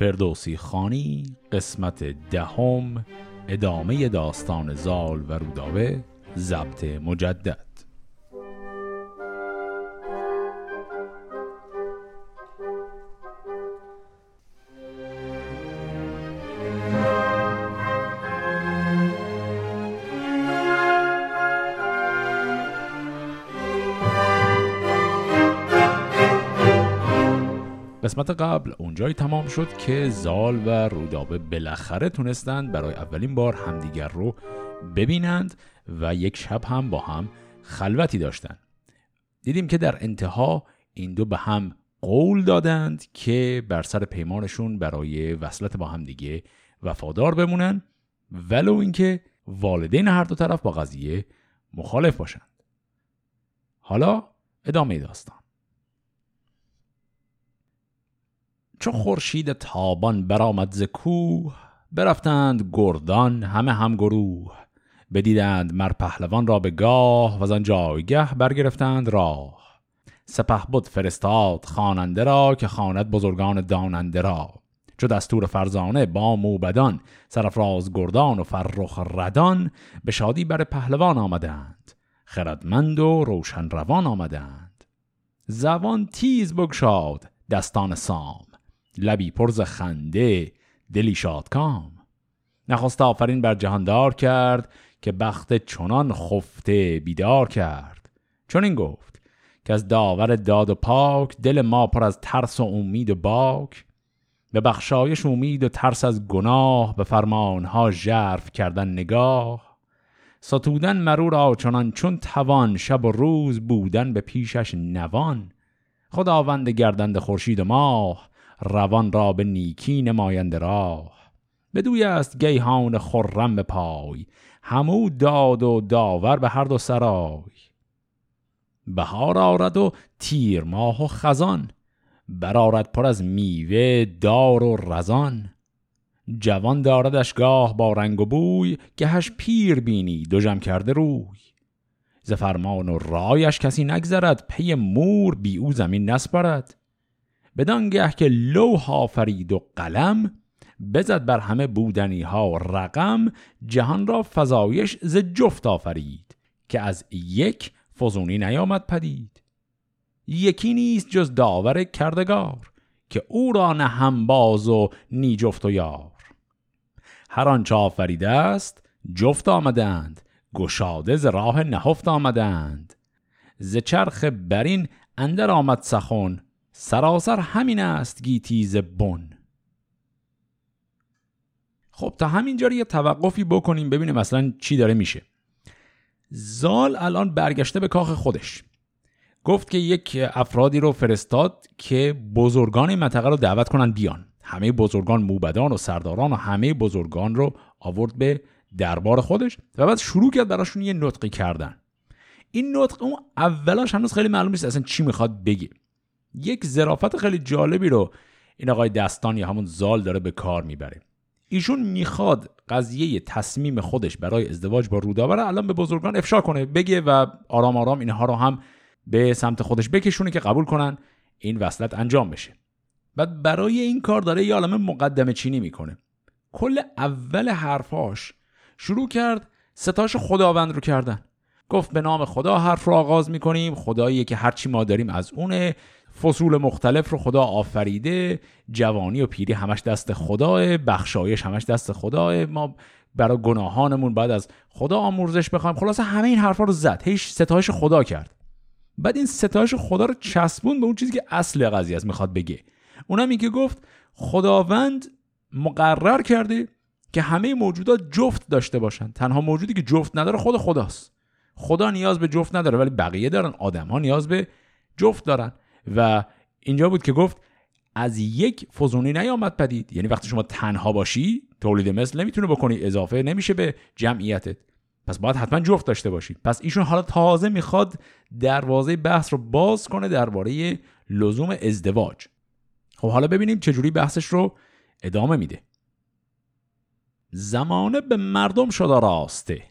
فردوسی خانی قسمت دهم ادامه داستان زال و رودابه ضبط مجدد. قسمت قبل اونجایی تمام شد که زال و رودابه بالاخره تونستند برای اولین بار همدیگر رو ببینند و یک شب هم با هم خلوتی داشتند. دیدیم که در انتها این دو به هم قول دادند که بر سر پیمانشون برای وصلت با هم دیگه وفادار بمونن ولو اینکه والدین هر دو طرف با قضیه مخالف باشند. حالا ادامه داستان. چو خورشید تابان برآمد ز کوه برفتند گردان همه هم گروه بدیدند مر پهلوان را به گاه و آن جایگه برگرفتند راه. سپه بود فرستاد خواننده را که خواند بزرگان داننده را. چو دستور فرزانه با موبدان سرفراز گردان و فرخ ردان به شادی بر پهلوان آمدند. خردمند و روشن روان آمدند. زبان تیز بگشاد دستان سام. لبی پرز خنده دلی شادکام. نخواست آفرین بر جهاندار کرد که بخت چنان خفته بیدار کرد. چون این گفت که از داور داد و پاک دل ما پر از ترس و امید و باک. به بخشایش امید و ترس از گناه به فرمانها ژرف کردن نگاه. ستودن مرو را چنان چون توان شب و روز بودن به پیشش نوان. خداوند گردند خورشید و ماه روان را به نیکی نماینده راه. بدوی است گیهان خرم به پای همو داد و داور به هر دو سرای. بهار آرد و تیر ماه و خزان برارد پر از میوه دار و رزان. جوان داردش گاه با رنگ و بوی گهش پیر بینی دو جم کرده روی. ز فرمان و رایش کسی نگذرد پی مور بی او زمین نسپرد. بدانگه که لوح آفرید و قلم بزد بر همه بودنی ها رقم جهان را فضایش ز جفت آفرید که از یک فزونی نیامد پدید. یکی نیست جز داور کردگار که او را نه هم باز و نی جفت و یار. هر آنچه آفریده است جفت آمدند گشاده ز راه نهفت آمدند. ز چرخ برین اندر آمد سخن سراسر همین است گیتیز بن خب تا همینجا یه توقفی بکنیم ببینیم مثلا چی داره میشه. زال الان برگشته به کاخ خودش. گفت که یک افرادی رو فرستاد که بزرگان منطقه رو دعوت کنن بیان. همه بزرگان موبدان و سرداران و همه بزرگان رو آورد به دربار خودش و بعد شروع کرد براشون یه نطقی کردن. این نطق اون اولاش هنوز خیلی معلوم نیست اصلا چی می‌خواد بگه. یک ظرافت خیلی جالبی رو این آقای دستان یا همون زال داره به کار می‌بره. ایشون می‌خواد قضیه تصمیم خودش برای ازدواج با رودابره الان به بزرگان افشا کنه بگه و آرام آرام اینها رو هم به سمت خودش بکشونه که قبول کنن این وصلت انجام بشه. بعد برای این کار داره یه عالم مقدمه چینی می‌کنه. کل اول حرفاش شروع کرد ستاش خداوند رو کردن. گفت به نام خدا حرف رو آغاز می‌کنیم خدایی که هرچی ما داریم از اونه. فصول مختلف رو خدا آفریده جوانی و پیری همش دست خداه بخشایش همش دست خداه. ما برای گناهانمون بعد از خدا آمرزش بخوایم. خلاصه همه این حرفا رو زد. هیچ ستایش خدا کرد. بعد این ستایش خدا رو چسبون به اون چیزی که اصل قضیه است می‌خواد بگه. اونم این که گفت خداوند مقرر کرده که همه موجودات جفت داشته باشن تنها موجودی که جفت نداره خود خداست. خدا نیاز به جفت نداره ولی بقیه دارن. آدم ها نیاز به جفت دارن. و اینجا بود که گفت از یک فزونی نیامد پدید. یعنی وقتی شما تنها باشی تولید مثل نمی‌تونه بکنی اضافه نمیشه به جمعیتت. پس باید حتما جفت داشته باشی. پس ایشون حالا تازه می‌خواد دروازه بحث رو باز کنه درباره لزوم ازدواج. خب حالا ببینیم چجوری بحثش رو ادامه میده. زمانه به مردم شده راسته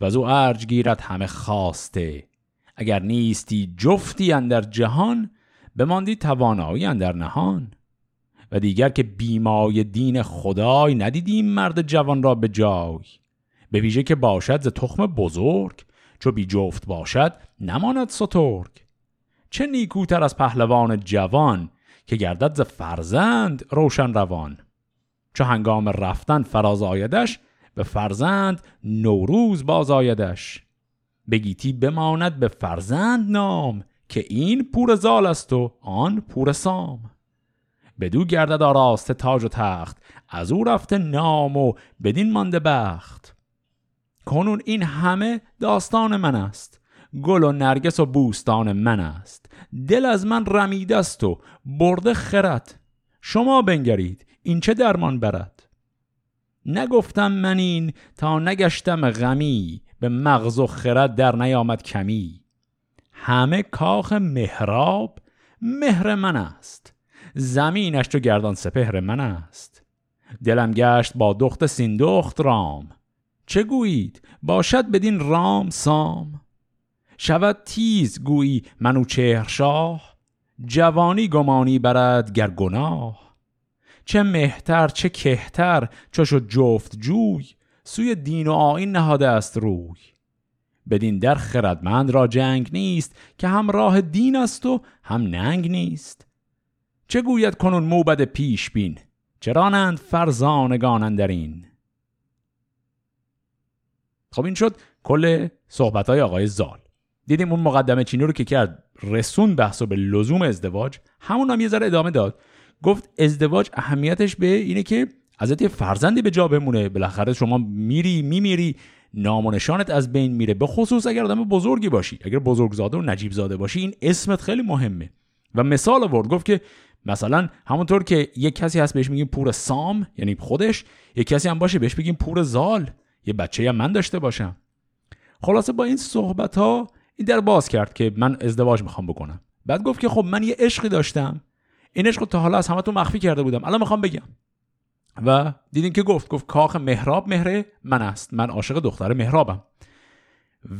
و از او ارج گیرد همه خواسته. اگر نیستی جفتی اندر جهان بماندی توانایی در نهان. و دیگر که بیمای دین خدای ندیدیم مرد جوان را به جای. به ویژه که باشد ز تخم بزرگ چو بی جفت باشد نماند سترگ. چه نیکوتر از پهلوان جوان که گردد ز فرزند روشن روان. چو هنگام رفتن فراز آیدش به فرزند نوروز باز آیدش. بگیتی بماند به فرزند نام که این پور زال است و آن پور سام. بدو گردد آراسته تاج و تخت از او رفته نام و بدین مانده بخت. کنون این همه داستان من است گل و نرگس و بوستان من است. دل از من رمیده است و برده خرد. شما بنگرید این چه درمان برد؟ نگفتم من این تا نگشتم غمی به مغز و خرد در نیامد کمی. همه کاخ مهراب مهر من است. زمینش تو گردان سپهر من است. دلم گشت با دخت سیندخت رام. چه گویید؟ باشد بدین رام سام. شود تیز گویی منو چهر شاه جوانی گمانی برد گر گناه. چه مهتر چه کهتر چو شد جفت جوی. سوی دین و آین نهاده است روی. بدین در خردمند را جنگ نیست که هم راه دین است و هم ننگ نیست. چه گوید کنون موبد پیش بین؟ چرانند فرزانگان این؟ خب این شد کل صحبت های آقای زال. دیدیم اون مقدمه چینی رو که کرد رسون بحث به لزوم ازدواج همون هم یه ذره ادامه داد. گفت ازدواج اهمیتش به اینه که ازت یه فرزندی به جا بمونه. بالاخره شما میری میمیری. نام و نشانت از بین میره. به خصوص اگر آدم بزرگی باشی. اگر بزرگزاده و نجیب زاده باشی این اسمت خیلی مهمه. و مثال آورد گفت که مثلا همونطور که یک کسی هست بهش میگیم پور سام یعنی خودش یک کسی هم باشه بهش بگیم پور زال. یه بچه هم من داشته باشم. خلاصه با این صحبت ها این در باز کرد که من ازدواج می‌خوام بکنم. بعد گفت که خب من یه عشقی داشتم. این عشق تا حالا از همتون مخفی کرده بودم. الان می‌خوام بگم. و دیدین که گفت گفت کاخ مهراب مهره من است. من عاشق دختر مهرابم.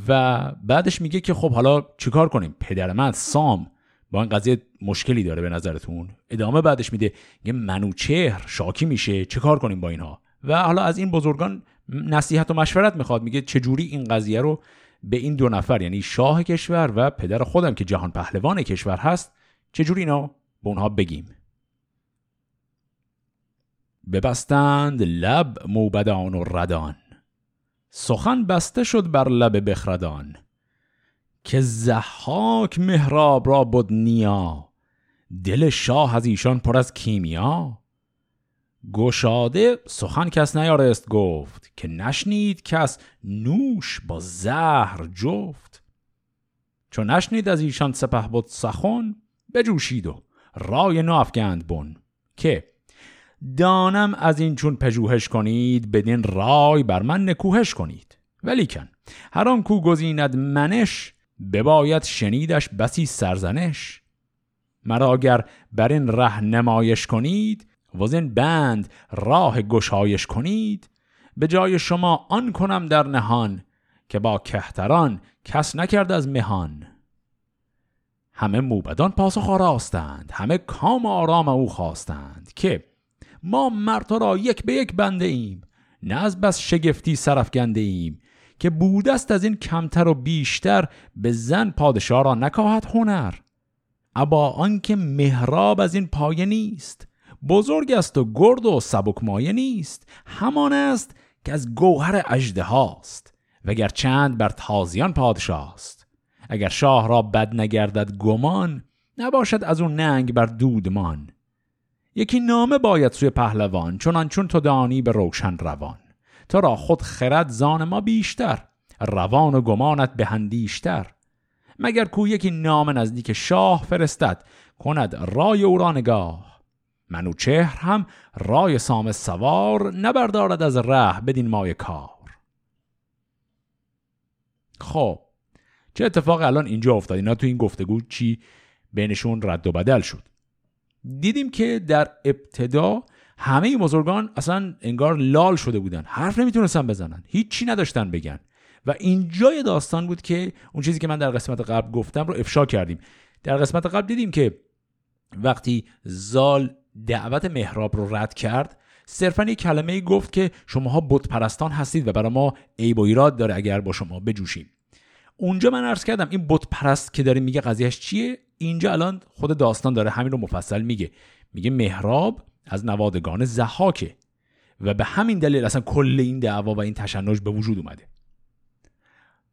و بعدش میگه که خب حالا چیکار کنیم؟ پدر من سام با این قضیه مشکلی داره به نظرتون؟ ادامه بعدش میده یه منوچهر شاکی میشه چه کار کنیم با اینها؟ و حالا از این بزرگان نصیحت و مشورت می‌خواد میگه چجوری این قضیه رو به این دو نفر یعنی شاه کشور و پدر خودم که جهان پهلوان کشور هست چجوری اینا به اونها بگیم؟ ببستند لب موبدان و ردان. سخن بسته شد بر لب بخردان. که زحاک مهراب را بود نیا دل شاه از ایشان پر از کیمیا. گشاده سخن کس نیارست گفت که نشنید کس نوش با زهر جفت. چون نشنید از ایشان سپه بود سخن بجوشید و رای نافگند بن. که دانم از این چون پژوهش کنید بدین رای بر من نکوهش کنید. ولیکن هر آن کو گزیند منش بباید شنیدش بسی سرزنش. مرا اگر بر این ره نمایش کنید وزن بند راه گشایش کنید. به جای شما آن کنم در نهان که با کهتران کس نکرد از مهان. همه موبدان پاسخ آراستند همه کام آرام او خواستند که ما مرتا را یک به یک بنده ایم. نه از بس شگفتی سرفگنده ایم. که بودست از این کمتر و بیشتر به زن پادشاه را نکاهد هنر. ابا آنکه مهراب از این پایه نیست. بزرگ است و گرد و سبک مایه نیست. همان است که از گوهر اجده هاست وگر چند بر تازیان پادشاه است. اگر شاه را بد نگردد گمان نباشد از اون ننگ بر دودمان. یکی نامه باید سوی پهلوان چونان چون تو دانی به روشن روان. تو را خود خرد زان ما بیشتر روان و گمانت به هندیشتر مگر کو یکی نام نزدیک شاه فرستد کند رای او را نگاه. منوچهر هم رای سام سوار نبردارد از ره بدین مای کار. خب چه اتفاق الان اینجا افتاد؟ اینا تو این گفتگو چی؟ بینشون رد و بدل شد. دیدیم که در ابتدا همه بزرگان اصلا انگار لال شده بودن. حرف نمی‌تونستن بزنن. هیچی نداشتن بگن. و اینجای داستان بود که اون چیزی که من در قسمت قبل گفتم رو افشا کردیم. در قسمت قبل دیدیم که وقتی زال دعوت مهراب رو رد کرد صرفا یک کلمه گفت که شماها بت پرستان هستید و برای ما عیب و ایراد داره اگر با شما بجوشیم اونجا من عرض کردم این بت پرست که داره میگه قضیهش چیه؟ اینجا الان خود داستان داره همین رو مفصل میگه. میگه مهراب از نوادگان زحاکه و به همین دلیل اصلا کل این دعوا و این تشنج به وجود اومده.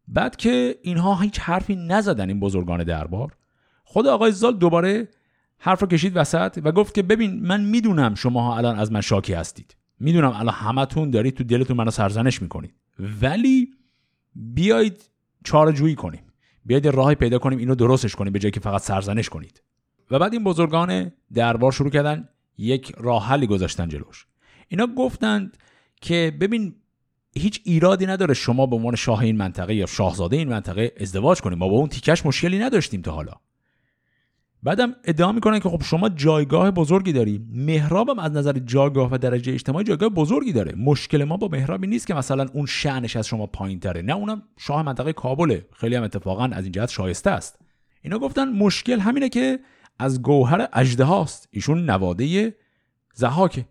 بعد که اینها هیچ حرفی نزدن این بزرگان دربار خود آقای زال دوباره حرف رو کشید وسط و گفت که ببین من می‌دونم شماها الان از من شاکی هستید. می‌دونم الان همتون دارید تو دلتون منو سرزنش می‌کنید. ولی بیایید چاره جویی کنیم. بیایید راهی پیدا کنیم اینو درستش کنیم به جای که فقط سرزنش کنید. و بعد این بزرگان دربار شروع کردن یک راه حلی گذاشتن جلوش. اینا گفتند که ببین هیچ ایرادی نداره شما به عنوان شاه این منطقه یا شاهزاده این منطقه ازدواج کنیم. ما با اون تیکش مشکلی نداشتیم تا حالا. بعدم ادعا می‌کنن که خب شما جایگاه بزرگی داری. مهرابم از نظر جایگاه و درجه اجتماعی جایگاه بزرگی داره. مشکل ما با مهرابی نیست که مثلا اون شعنش از شما پایین تره نه اونم شاه منطقه کابله. خیلی هم اتفاقا از این جهت شایسته است. اینا گفتن مشکل همینه که از گوهر اجده هاست. ایشون نواده زهاکه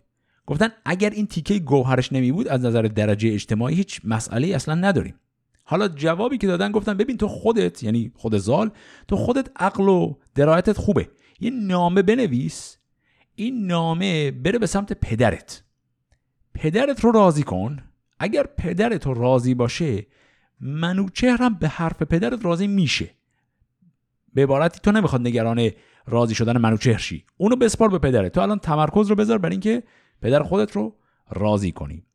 گفتن اگر این تیکه گوهرش نمی بود از نظر درجه اجتماعی هیچ مسئله اصلا نداریم. حالا جوابی که دادن گفتن ببین تو خودت یعنی خود زال تو خودت عقل و درایتت خوبه. یه نامه بنویس. این نامه بره به سمت پدرت. پدرت رو راضی کن. اگر پدرت رو راضی باشه منوچهرم به حرف پدرت راضی میشه. به عبارتی تو نمی‌خواد نگران راضی شدن منوچهر شی. اونو بسپار به پدرت. تو الان تمرکز رو بذار بر اینکه پدر خودت رو راضی کنی.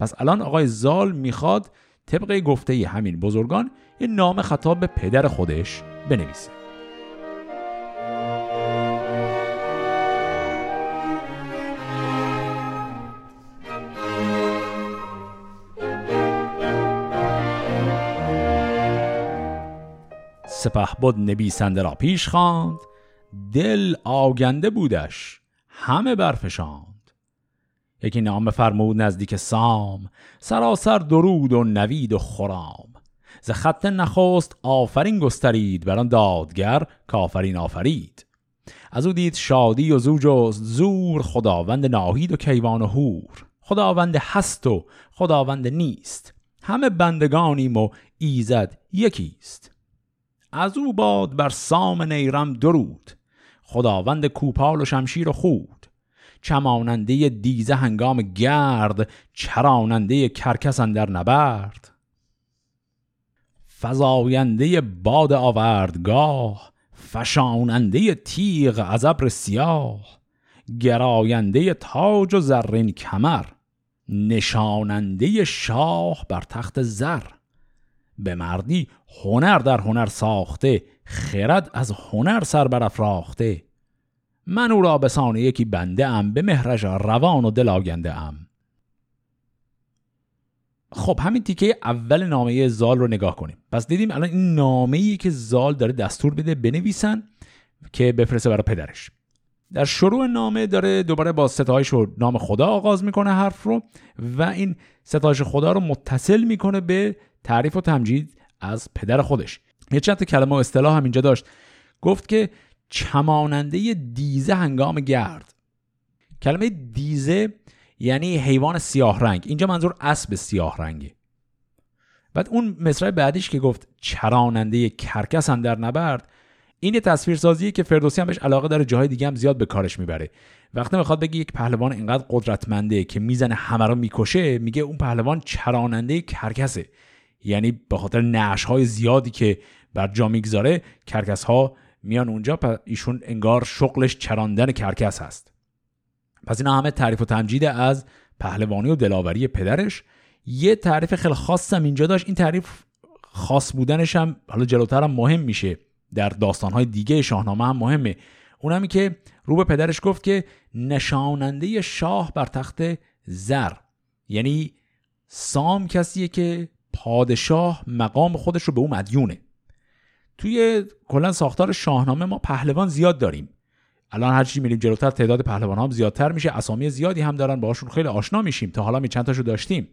پس الان آقای زال می‌خواد طبق گفته همین بزرگان یه نام خطاب به پدر خودش بنویسه. سپه بود نویسنده را پیش خواند. دل آگنده بودش همه برفشان یکی نام فرمود نزدیک سام سراسر درود و نوید و خرام. ز خط نخست آفرین گسترید بر آن دادگر کافرین آفرید. از او دید شادی و زوج و زور خداوند ناهید و کیوان و هور خداوند هست و خداوند نیست. همه بندگانیم و ایزد یکیست. از او باد بر سام نیرم درود. خداوند کوپال و شمشیر و خود. چماننده دیزه هنگام گرد چراننده کرکس در نبرد. فزاینده باد آوردگاه فشاننده تیغ از ابر سیاه. گراینده تاج و زرین کمر نشاننده شاه بر تخت زر. به مردی هنر در هنر ساخته خرد از هنر سر برافراخته. من او را به سان یکی بنده ام به مهرش روان و دل آگنده ام. خب همین تیکه اول نامه زال رو نگاه کنیم. پس دیدیم الان این نامه ای که زال داره دستور بده بنویسن که بفرسته برای پدرش. در شروع نامه داره دوباره با ستایش و نام خدا آغاز می‌کنه حرف رو و این ستایش خدا رو متصل می‌کنه به تعریف و تمجید از پدر خودش. یه چند کلمه و اصطلاح هم اینجا داشت. گفت که چماننده دیزه هنگام گرد. کلمه دیزه یعنی حیوان سیاه رنگ. اینجا منظور اسب سیاه رنگه. بعد اون مصرع بعدیش که گفت چراننده کرکس هم در نبرد این تصویر سازیه که فردوسی هم بهش علاقه داره جاهای دیگه هم زیاد به کارش می‌بره. وقتی می‌خواد بگه یک پهلوان اینقدر قدرتمنده که می‌زنه همه رو می‌کشه میگه اون پهلوان چراننده کرکسه. یعنی به خاطر نعش های زیادی که بر جا می‌گذاره کرکس ها میان اونجا ایشون انگار شغلش چراندن کرکس هست. پس اینا همه تعریف و تمجید از پهلوانی و دلاوری پدرش. یه تعریف خیلی خاص هم اینجا داشت. این تعریف خاص بودنش هم حالا جلوتر هم مهم میشه. در داستانهای دیگه شاهنامه هم مهمه. اونمی که رو به پدرش گفت که نشاننده شاه بر تخت زر. یعنی سام کسیه که پادشاه مقام خودش رو به او مدیونه. توی کلا ساختار شاهنامه ما پهلوان زیاد داریم. الان هر چی میریم جلوتر تعداد پهلوان هم زیادتر میشه اسامی زیادی هم دارن باهاشون خیلی آشنا میشیم تا حالا می چند تاشو داشتیم.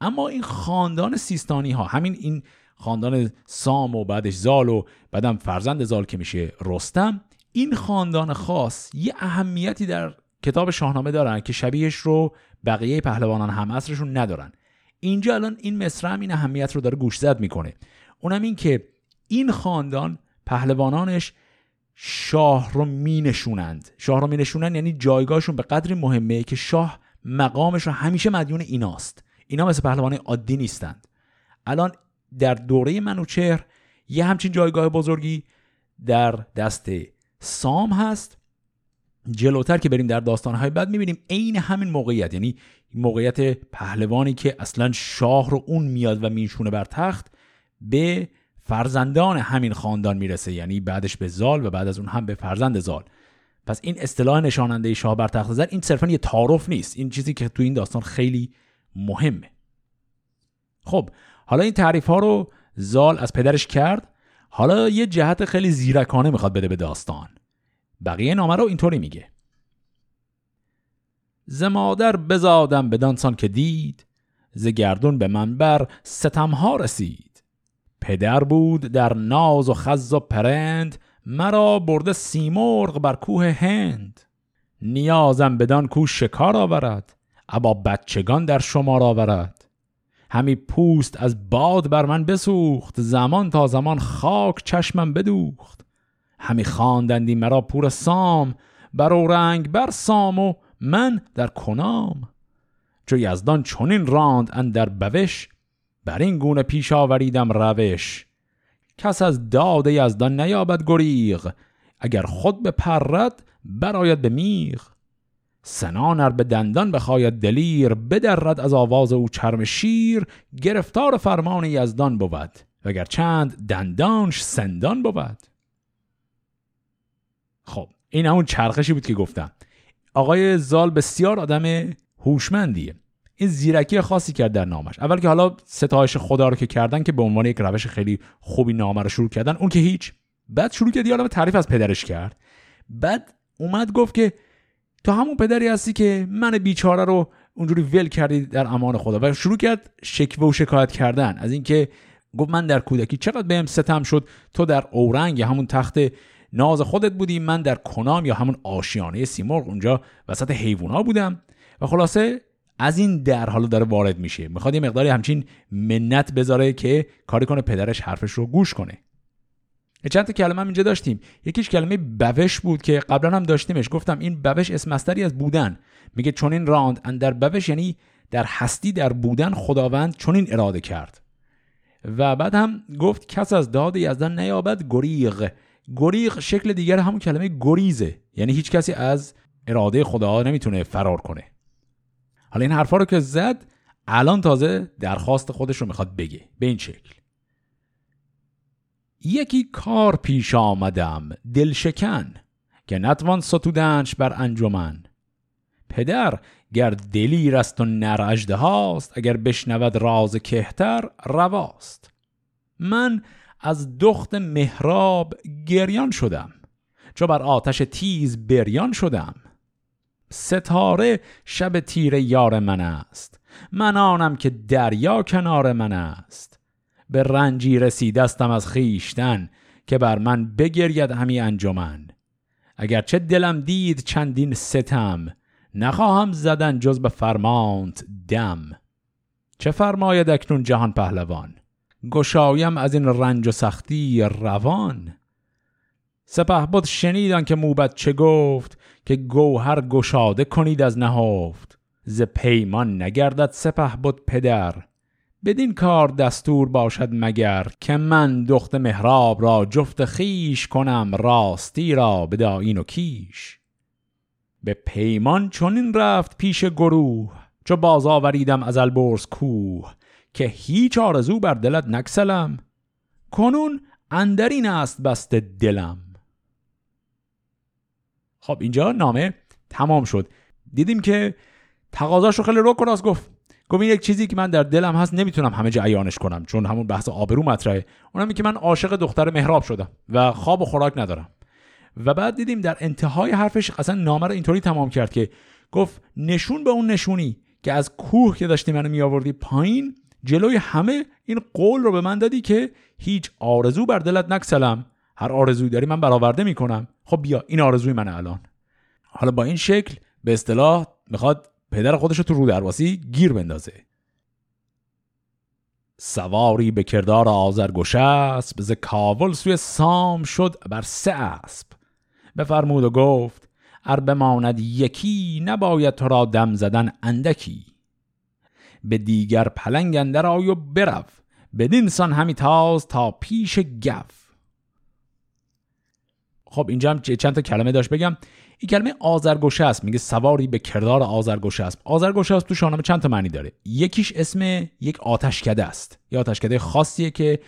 اما این خاندان سیستانی ها همین این خاندان سام و بعدش زال و بعدم فرزند زال که میشه رستم این خاندان خاص یه اهمیتی در کتاب شاهنامه دارن که شبیهش رو بقیه پهلوانان هم ندارن. اینجا الان این مصرع هم این اهمیت رو داره گوش زد می‌کنه. اونم این که این خاندان پهلوانانش شاه رو می نشونند شاه رو می نشونند یعنی جایگاهشون به قدری مهمه که شاه مقامش رو همیشه مدیون ایناست. اینا مثل پهلوان عادی نیستند. الان در دوره منوچهر یه همچین جایگاه بزرگی در دست سام هست. جلوتر که بریم در داستانهای بعد می‌بینیم عین همین موقعیت. یعنی موقعیت پهلوانی که اصلا شاه رو اون میاد و میشونه بر تخت به فرزندان همین خاندان می‌رسه. یعنی بعدش به زال و بعد از اون هم به فرزند زال. پس این اصطلاح نشاننده شاه بر تخت زر این صرفا یه تعارف نیست. این چیزی که تو این داستان خیلی مهمه. خب حالا این تعریف ها رو زال از پدرش کرد. حالا یه جهت خیلی زیرکانه می‌خواد بده به داستان. بقیه نامه رو اینطوری میگه. ز مادر بزادم بدانسان که دید ز گردون به منبر ستمها رسید. پدر بود در ناز و خز و پرند مرا برده سیمرغ بر کوه هند. نیازم بدان کو شکار آورد ابا بچگان در شمار آورد. همی پوست از باد بر من بسوخت زمان تا زمان خاک چشمم بدوخت. همی خواندندی مرا پور سام بر رنگ بر سام و من در کنام. چو یزدان چنین راند اندر بوش بر این گونه پیش آوریدم روش. کس از داد یزدان نیابد گریغ اگر خود به پرد براید به میغ. سنان به دندان بخواید دلیر بدرد از آواز او چرم شیر. گرفتار فرمان یزدان بود وگر چند دندانش سندان بود. خب این همون چرخشی بود که گفتم. آقای زال بسیار آدم هوشمندیه. این زیرکی خاصی کرد در نامش. اول که حالا ستایش خدا رو که کردن که به عنوان یک روش خیلی خوبی نامه رو شروع کردن اون که هیچ. بعد شروع کرد یه تعریف از پدرش کرد. بعد اومد گفت که تو همون پدری هستی که من بیچاره رو اونجوری ول کردی در امان خدا. و شروع کرد شکوه و شکایت کردن. از اینکه گفت من در کودکی چقدر بهم ستم شد تو در اورنگ همون تخت ناز خودت بودی من در کنام یا همون آشیانه سیمرغ اونجا وسط حیوونا بودم. و خلاصه از این در حالا داره وارد میشه. می‌خواد یه مقداری همچین منت بذاره که کاری کنه پدرش حرفش رو گوش کنه. چند تا کلمه هم اینجا داشتیم. یکیش کلمه بوش بود که قبلا هم داشتیمش. گفتم این بوش اسم مستری از بودن. میگه چون این راند اندر بوش یعنی در هستی در بودن خداوند چنین اراده کرد. و بعد هم گفت کس از داد یزدان نیابد گریغ. گریغ شکل دیگر همون کلمه گریزه. یعنی هیچ کسی از اراده خدا نمی‌تونه فرار کنه. حالا این حرفا رو که زد الان تازه درخواست خودش رو می‌خواد بگه. به این شکل. یکی کار پیش آمدم دل شکن که نتوان ستودنش بر انجمن. پدر گر دلیر است و نر هاست اگر بشنود راز کهتر رواست. من از دخت مهراب گریان شدم. چو بر آتش تیز بریان شدم. ستاره شب تیر یار من است. من آنم که دریا کنار من است. به رنجی رسیدستم از خیشتن که بر من بگرید همی انجمن. اگرچه دلم دید چندین ستم نخواهم زدن جز به فرمانت دم. چه فرماید اکنون جهان پهلوان؟ گشایم از این رنج و سختی روان. سپه بود شنیدن که موبت چه گفت که گوهر گشاده کنید از نهفت. ز پیمان نگردد سپه بود پدر بدین کار دستور باشد مگر که من دخت مهراب را جفت خیش کنم راستی را به داین و کیش. به پیمان چنین رفت پیش گروه چو باز آوریدم از البرز کوه. که هیچ آرزو بر دلت نکسلم. کنون اندرین است بست دلم. خب اینجا نامه تمام شد. دیدیم که تقاضاش رو خیلی رو کراس گفت گفت این یک چیزی که من در دلم هست نمی‌تونم همه جا عیانش کنم چون همون بحث آبرو مطرحه. اونم که من عاشق دختر مهراب شدم و خواب و خوراک ندارم. و بعد دیدیم در انتهای حرفش اصلا نامه رو اینطوری تمام کرد که گفت نشون به اون نشونی که از کوه که داشتی منو می آوردی پایین جلوی همه این قول رو به من دادی که هیچ آرزو بر دلت نکسلم. هر آرزوی داری من برآورده می‌کنم. خب بیا این آرزوی من الان. حالا با این شکل به اصطلاح می‌خواد پدر خودش رو تو رو درواسی گیر بندازه. سواری به کردار آزرگوش اسب ز کاول سوی سام شد بر سه اسب. بفرمود و گفت ار بماند یکی نباید تو را دم زدن اندکی. به دیگر پلنگ اندر آی و برو. بدین سان همی تاز تا پیش گف خب اینجا هم چند تا کلمه داشت بگم. این کلمه آزرگوشه است. میگه سواری به کردار آزرگوشه است. آزرگوشه است تو شاهنامه چند تا معنی داره؟ یکیش اسم یک آتشکده است. یا آتشکده خاصیه که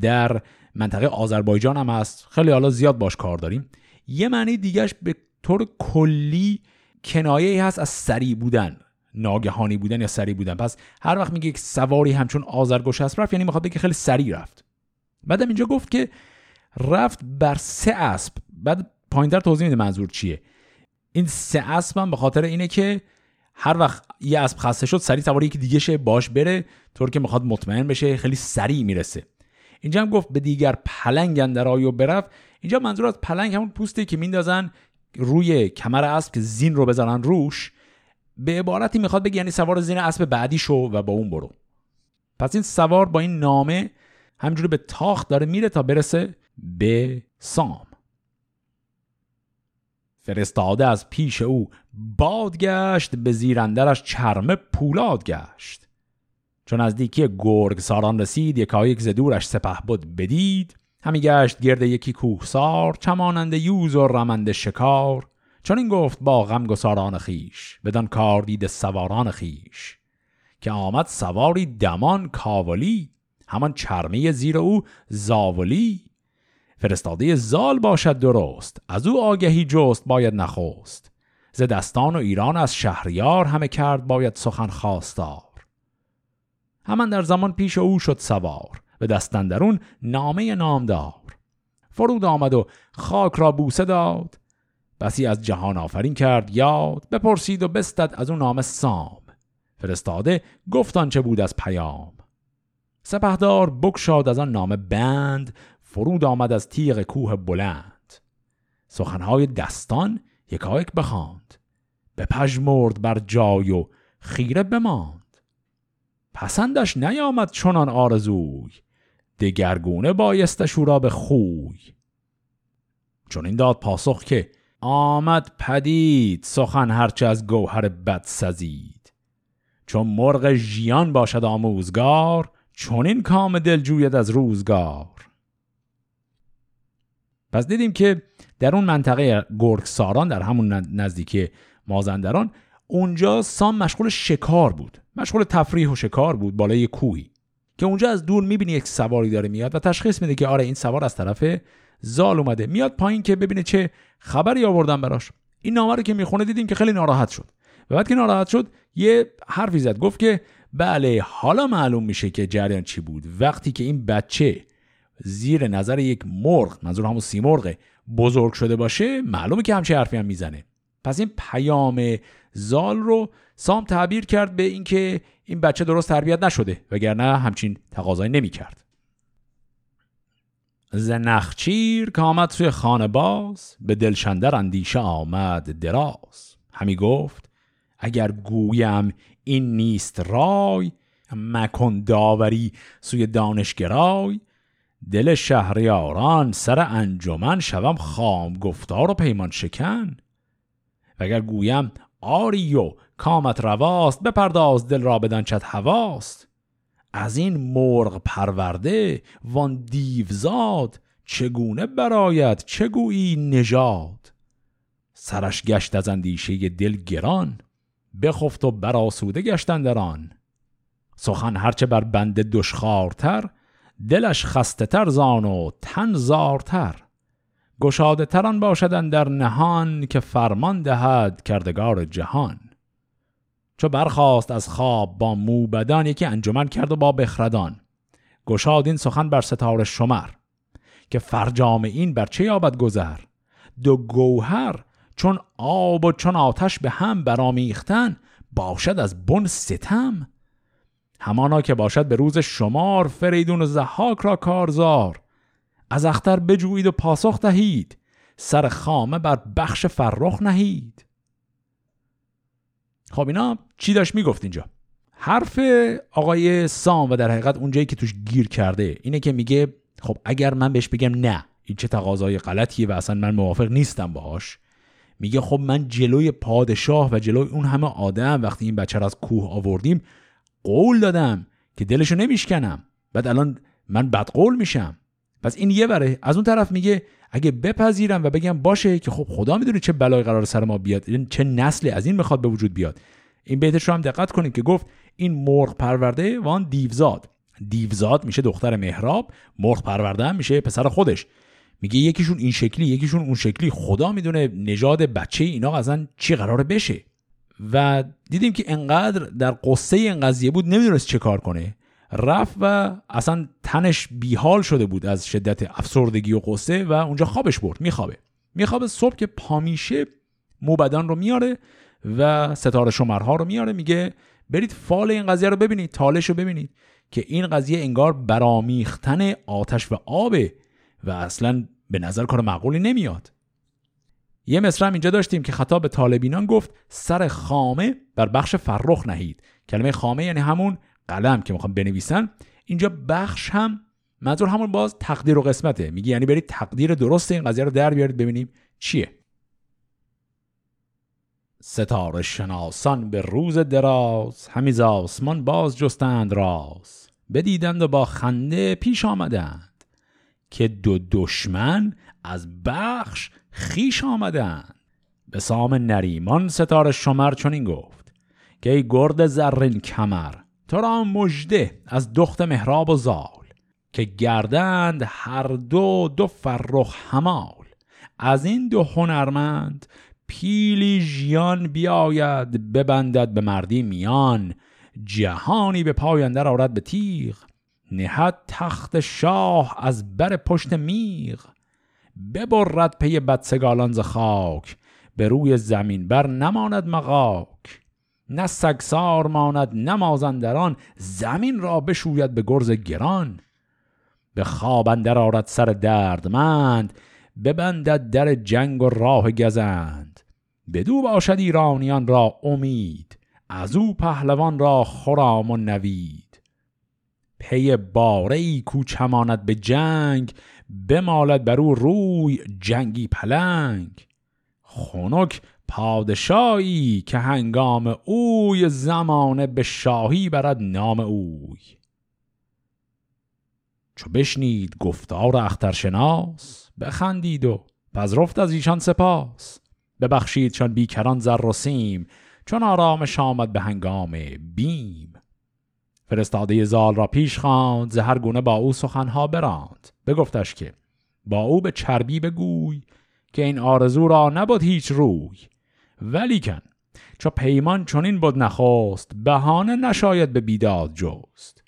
در منطقه آذربایجان هم هست. خیلی حالا زیاد باش کار داریم. یه معنی دیگهش به طور کلی کنایه هست از سریع بودن. ناگهانی بودن یا سریع بودن. پس هر وقت میگه یک سواری همچون آزرگوش است رفت یعنی می‌خواد بگه خیلی سریع رفت. بعدم اینجا گفت که رفت بر سه اسب. بعد پایینتر توضیح میده منظور چیه. این سه اسب هم به خاطر اینه که هر وقت یه اسب خسته شد سریع سواری یکی دیگه شه باش بره. طور که می‌خواد مطمئن بشه خیلی سریع می‌رسه. اینجا هم گفت به دیگر پلنگ اندرای و برف اینجا منظور از پلنگ همون پوستی که میندازن روی کمر اسب که زین رو بزنن روش. به عبارتی می‌خواد بگه یعنی سوار زین اسب بعدی شو و با اون برو. پس این سوار با این نامه همجوری به تاخت داره میره تا برسه به سام. فرستاده از پیش او باد گشت به زیرندرش چرمه پولاد گشت. چون نزدیکی گرگ ساران رسید یکایک ز دورش سپه بود بدید. همی گشت گرد یکی کوهسار چمانند یوز و رمند شکار. چون این گفت با غم گساران خیش بدان کار دید سواران خیش که آمد سواری دمان کاولی همان چرمه زیر او زاولی. فرستاده زال باشد درست از او آگهی جست باید نخست. ز دستان و ایران از شهریار همه کرد باید سخن خواستار. همان در زمان پیش او شد سوار به دستندرون نامه نامدار. فرود آمد و خاک را بوسه داد بسی از جهان آفرین کرد یاد بپرسید و بستد از اون نام سام. فرستاده گفتان چه بود از پیام. سپهدار بکشاد از آن نام بند فرود آمد از تیغ کوه بلند. سخنهای دستان یکایک بخواند به پژمرد بر جای و خیره بماند. پسندش نیامد چنان آرزوی دگرگونه بایستش او را به خوی. چون این داد پاسخ که آمد پدید سخن هرچه از گوهر بد سزید. چون مرغ ژیان باشد آموزگار چون این کام دل جوید از روزگار. پس دیدیم که در اون منطقه گرگساران در همون نزدیکی مازندران اونجا سام مشغول شکار بود. مشغول تفریح و شکار بود بالای کوهی که اونجا از دور می‌بینی یک سواری داره میاد و تشخیص میده که آره این سوار از طرف زال اومده. میاد پایین که ببینه چه خبری آوردن براش. این نامه رو که می‌خونه دیدیم که خیلی ناراحت شد. و بعد که ناراحت شد یه حرفی زد. گفت که بله حالا معلوم میشه که جریان چی بود. وقتی که این بچه زیر نظر یک مرغ منظور همون سیمرغ بزرگ شده باشه معلومه که همچه حرفی هم می‌زنه. پس این پیام زال رو سام تعبیر کرد به اینکه این بچه درست تربیت نشده وگرنه همچین تقاضایی نمی‌کرد. زنخچیر که آمد توی خانه باز به دلشندر اندیشه آمد دراز. همی گفت اگر گویم این نیست رای مکن داوری سوی دانشگرای. دل شهریاران سر انجمن شوم خام گفتار و پیمان شکن. و اگر گویم آری و کامت رواست بپرداز دل را بدانچت هواست. از این مرغ پرورده وان دیوزاد چگونه براید چگویی نژاد؟ سرش گشت از اندیشه دل گران بخفت و براسوده گشتن دران سخن هرچه بر بند دشخارتر دلش خسته تر زان و تن زارتر. گشاده تران باشدن در نهان که فرمان دهد کردگار جهان. چو برخواست از خواب با موبدان یکی انجمن کرد و با بخردان. گشاد این سخن بر ستاره شمر که فرجام این بر چه یابد گذر؟ دو گوهر چون آب و چون آتش به هم برامیختن باشد از بن ستم؟ همانا که باشد به روز شمار فریدون و زحاک را کارزار. از اختر بجویید و پاسخ دهید سر خامه بر بخش فرخ نهید. خب اینا چی داشت می‌گفت اینجا؟ حرف آقای سام و در حقیقت اونجایی که توش گیر کرده اینه که میگه خب اگر من بهش بگم نه این چه تقاضای غلطیه و اصلا من موافق نیستم باهاش. میگه خب من جلوی پادشاه و جلوی اون همه آدم وقتی این بچه را از کوه آوردیم قول دادم که دلشو نمیشکنم. بعد الان من بدقول میشم. پس این یه بره از اون طرف میگه اگه بپذیرم و بگم باشه که خب خدا می‌دونه چه بلای قرار سر ما بیاد چه نسلی از این می‌خواد به وجود بیاد. این بیتش رو هم دقت کنید که گفت این مرغ پرورده و آن دیوزاد. دیوزاد میشه دختر مهراب مرغ پرورده هم میشه پسر خودش. میگه یکیشون این شکلی یکیشون اون شکلی. خدا می‌دونه نژاد بچه اینا اصلا چی قراره بشه. و دیدیم که انقدر در قصه این قضیه بود نمی‌دونست چه کار کنه. رفت و اصلا تنش بیحال شده بود از شدت افسردگی و قصه و اونجا خوابش برد میخوابه. میخوابه صبح که پامیشه موبدان رو میاره و ستاره شمرها رو میاره میگه برید فال این قضیه رو ببینید تالش رو ببینید که این قضیه انگار برامیختن آتش و آبه و اصلا به نظر کار معقولی نمیاد. یه مصر هم اینجا داشتیم که خطاب به طالبینان گفت سر خامه بر بخش فرخ نهید. کلمه خامه یعنی همون قلم که می‌خوام بنویسن اینجا بخش هم منظور همون باز تقدیر و قسمته. میگه یعنی برید تقدیر درست این قضیه رو در بیارید ببینیم چیه. ستاره شناسان به روز دراز همیز آسمان باز جستند راز. بدیدند و با خنده پیش آمدند که دو دشمن از بخش خیش آمدند. به سام نریمان ستاره شمر چنین گفت که ای گرد زرین کمر تو را مژده از دخت مهراب و زال که گردند هر دو دو فرخ همال از این دو هنرمند پیلی ژیان بیاید ببندد به مردی میان. جهانی به پاینده آرد به تیغ نهد تخت شاه از بر پشت میغ. ببرد پی بدسگالان ز خاک به روی زمین بر نماند مقاک نه سگسار ماند نه مازندران زمین را بشوید به گرز گران. به خواب اندر آرد سر دردمند ببندد در جنگ و راه گزند. بدو باشد ایرانیان را امید از او پهلوان را خرام و نوید. پی باره ای کوچماند به جنگ بمالد بر او روی جنگی پلنگ. خنک پادشاهی که هنگام اوی زمانه به شاهی برد نام اوی. چو بشنید گفتار اخترشناس بخندید و پذرفت از ایشان سپاس. ببخشید چون بیکران زر و سیم چون آرامش آمد به هنگام بیم. فرستاده زال را پیش خواند زهر گونه با او سخنها براند. بگفتش که با او به چربی بگوی که این آرزو را نبود هیچ روی. ولیکن چو پیمان چنین بود نخواست بهانه نشاید به بیداد جست.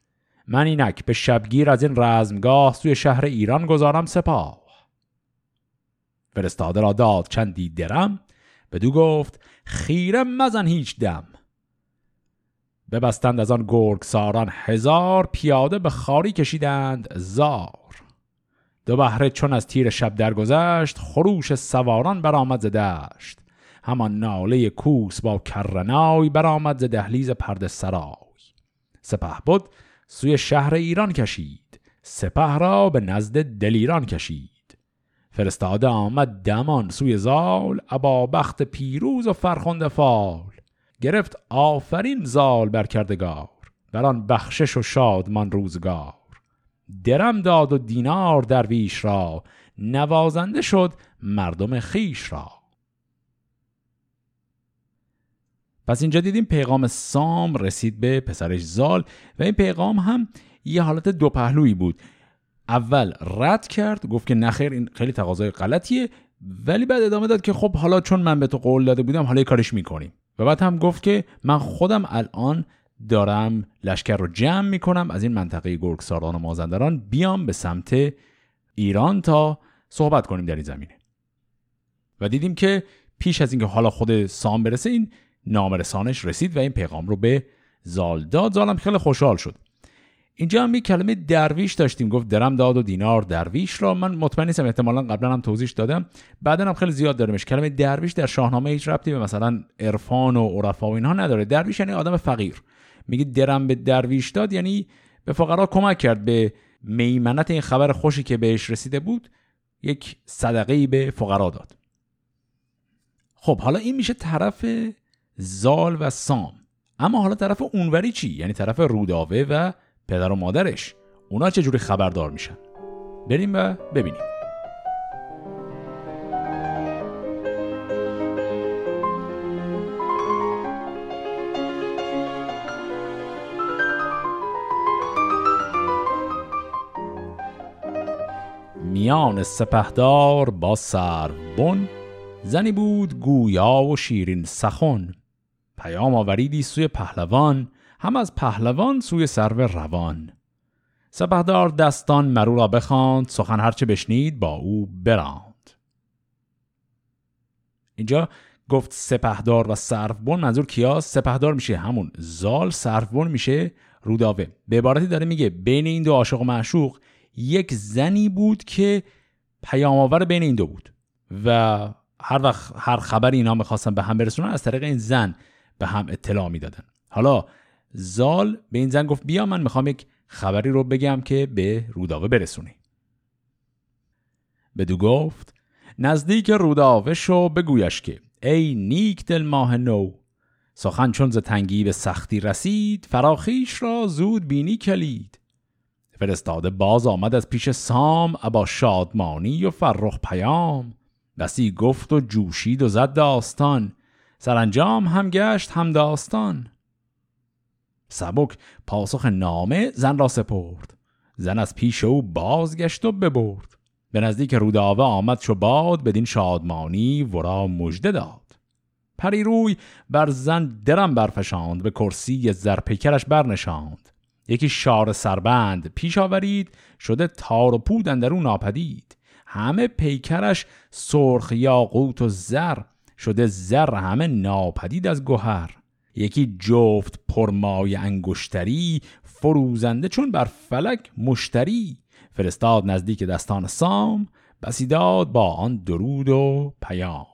من اینک به شبگیر از این رزمگاه سوی شهر ایران گذارم سپاه. فرستاده را داد چندی درم بدو گفت خیره مزن هیچ دم. ببستند از آن گرگ ساران هزار پیاده به خاری کشیدند زار. دو بهره چون از تیر شب درگذشت خروش سواران برآمد ز دشت. همان ناله کوس با کرنای برآمد ز دهلیز پرده سرای. سپه بود سوی شهر ایران کشید سپه را به نزد دلیران کشید. فرستاده آمد دمان سوی زال ابا بخت پیروز و فرخنده فال. گرفت آفرین زال بر کردگار بر آن بخشش و شادمان روزگار. درم داد و دینار درویش را نوازنده شد مردم خیش را. پس اینجا دیدیم پیغام سام رسید به پسرش زال و این پیغام هم یه حالت دو پهلویی بود. اول رد کرد گفت که نخیر این خیلی تقاضای غلطیه ولی بعد ادامه داد که خب حالا چون من به تو قول داده بودم حالا کارش می‌کنیم. و بعد هم گفت که من خودم الان دارم لشکر رو جمع می‌کنم از این منطقه گرگساران و مازندران بیام به سمت ایران تا صحبت کنیم در این زمینه. و دیدیم که پیش از اینکه حالا خود سام برسه این نامرسانش رسید و این پیغام رو به زال داد. زالم خیلی خوشحال شد. اینجا هم یک کلمه درویش داشتیم. گفت درم داد و دینار درویش را. من مطمئن نیستم. احتمالا قبلا هم توضیح دادم. بعدا هم خیلی زیاد داریمش. کلمه درویش در شاهنامه هیچ ربطی به مثلا عرفان و عرفا و اینها نداره. درویش یعنی آدم فقیر. میگه درم به درویش داد یعنی به فقرا کمک کرد. به میمنت این خبر خوشی که بهش رسیده بود یک صدقه به فقرا داد. خب حالا این میشه طرف زال و سام. اما حالا طرف اونوری چی؟ یعنی طرف روداوه و پدر و مادرش. اونا چه جوری خبردار میشن؟ بریم و ببینیم. میان سپهدار با سر بن زنی بود گویا و شیرین سخن. پیام آوریدی سوی پهلوان هم از پهلوان سوی سرو روان. سپهدار دستان مرو را بخواند سخن هرچه بشنید با او براند. اینجا گفت سپهدار و سرفبن منظور کیاس سپهدار میشه همون زال سرفبن میشه روداوه. به عبارتی داره میگه بین این دو عاشق و معشوق یک زنی بود که پیام آور بین این دو بود. و هر وقت هر خبری اینا می‌خواستن به هم برسونن از طریق این زن به هم اطلاع می‌دادن. حالا زال به این زن گفت بیا من می‌خوام یک خبری رو بگم که به روداوه برسونی. بدو گفت نزدیک روداوه شو بگویش که ای نیک دل ماه نو سخن چون ز تنگی به سختی رسید فراخیش را زود بینی کلید. فرستاده باز آمد از پیش سام ابا شادمانی و فرخ پیام. بسی گفت و جوشید و زد داستان. سرانجام هم گشت هم داستان. سبک پاسخ نامه زن را سپرد. زن از پیش او بازگشت و ببرد. به نزدیک روداوه آمد شو باد بدین شادمانی ورا مژده داد. پریروی بر زن درم برفشاند به کرسی زرپیکرش برنشاند. یکی شار سربند پیش آورید شده تار و پود اندرو ناپدید همه پیکرش سرخ یاقوت و زر. شده زر همه ناپدید از گوهر. یکی جفت پرمای انگشتری فروزنده چون بر فلک مشتری. فرستاد نزدیک دستان سام بسیداد با آن درود و پیام.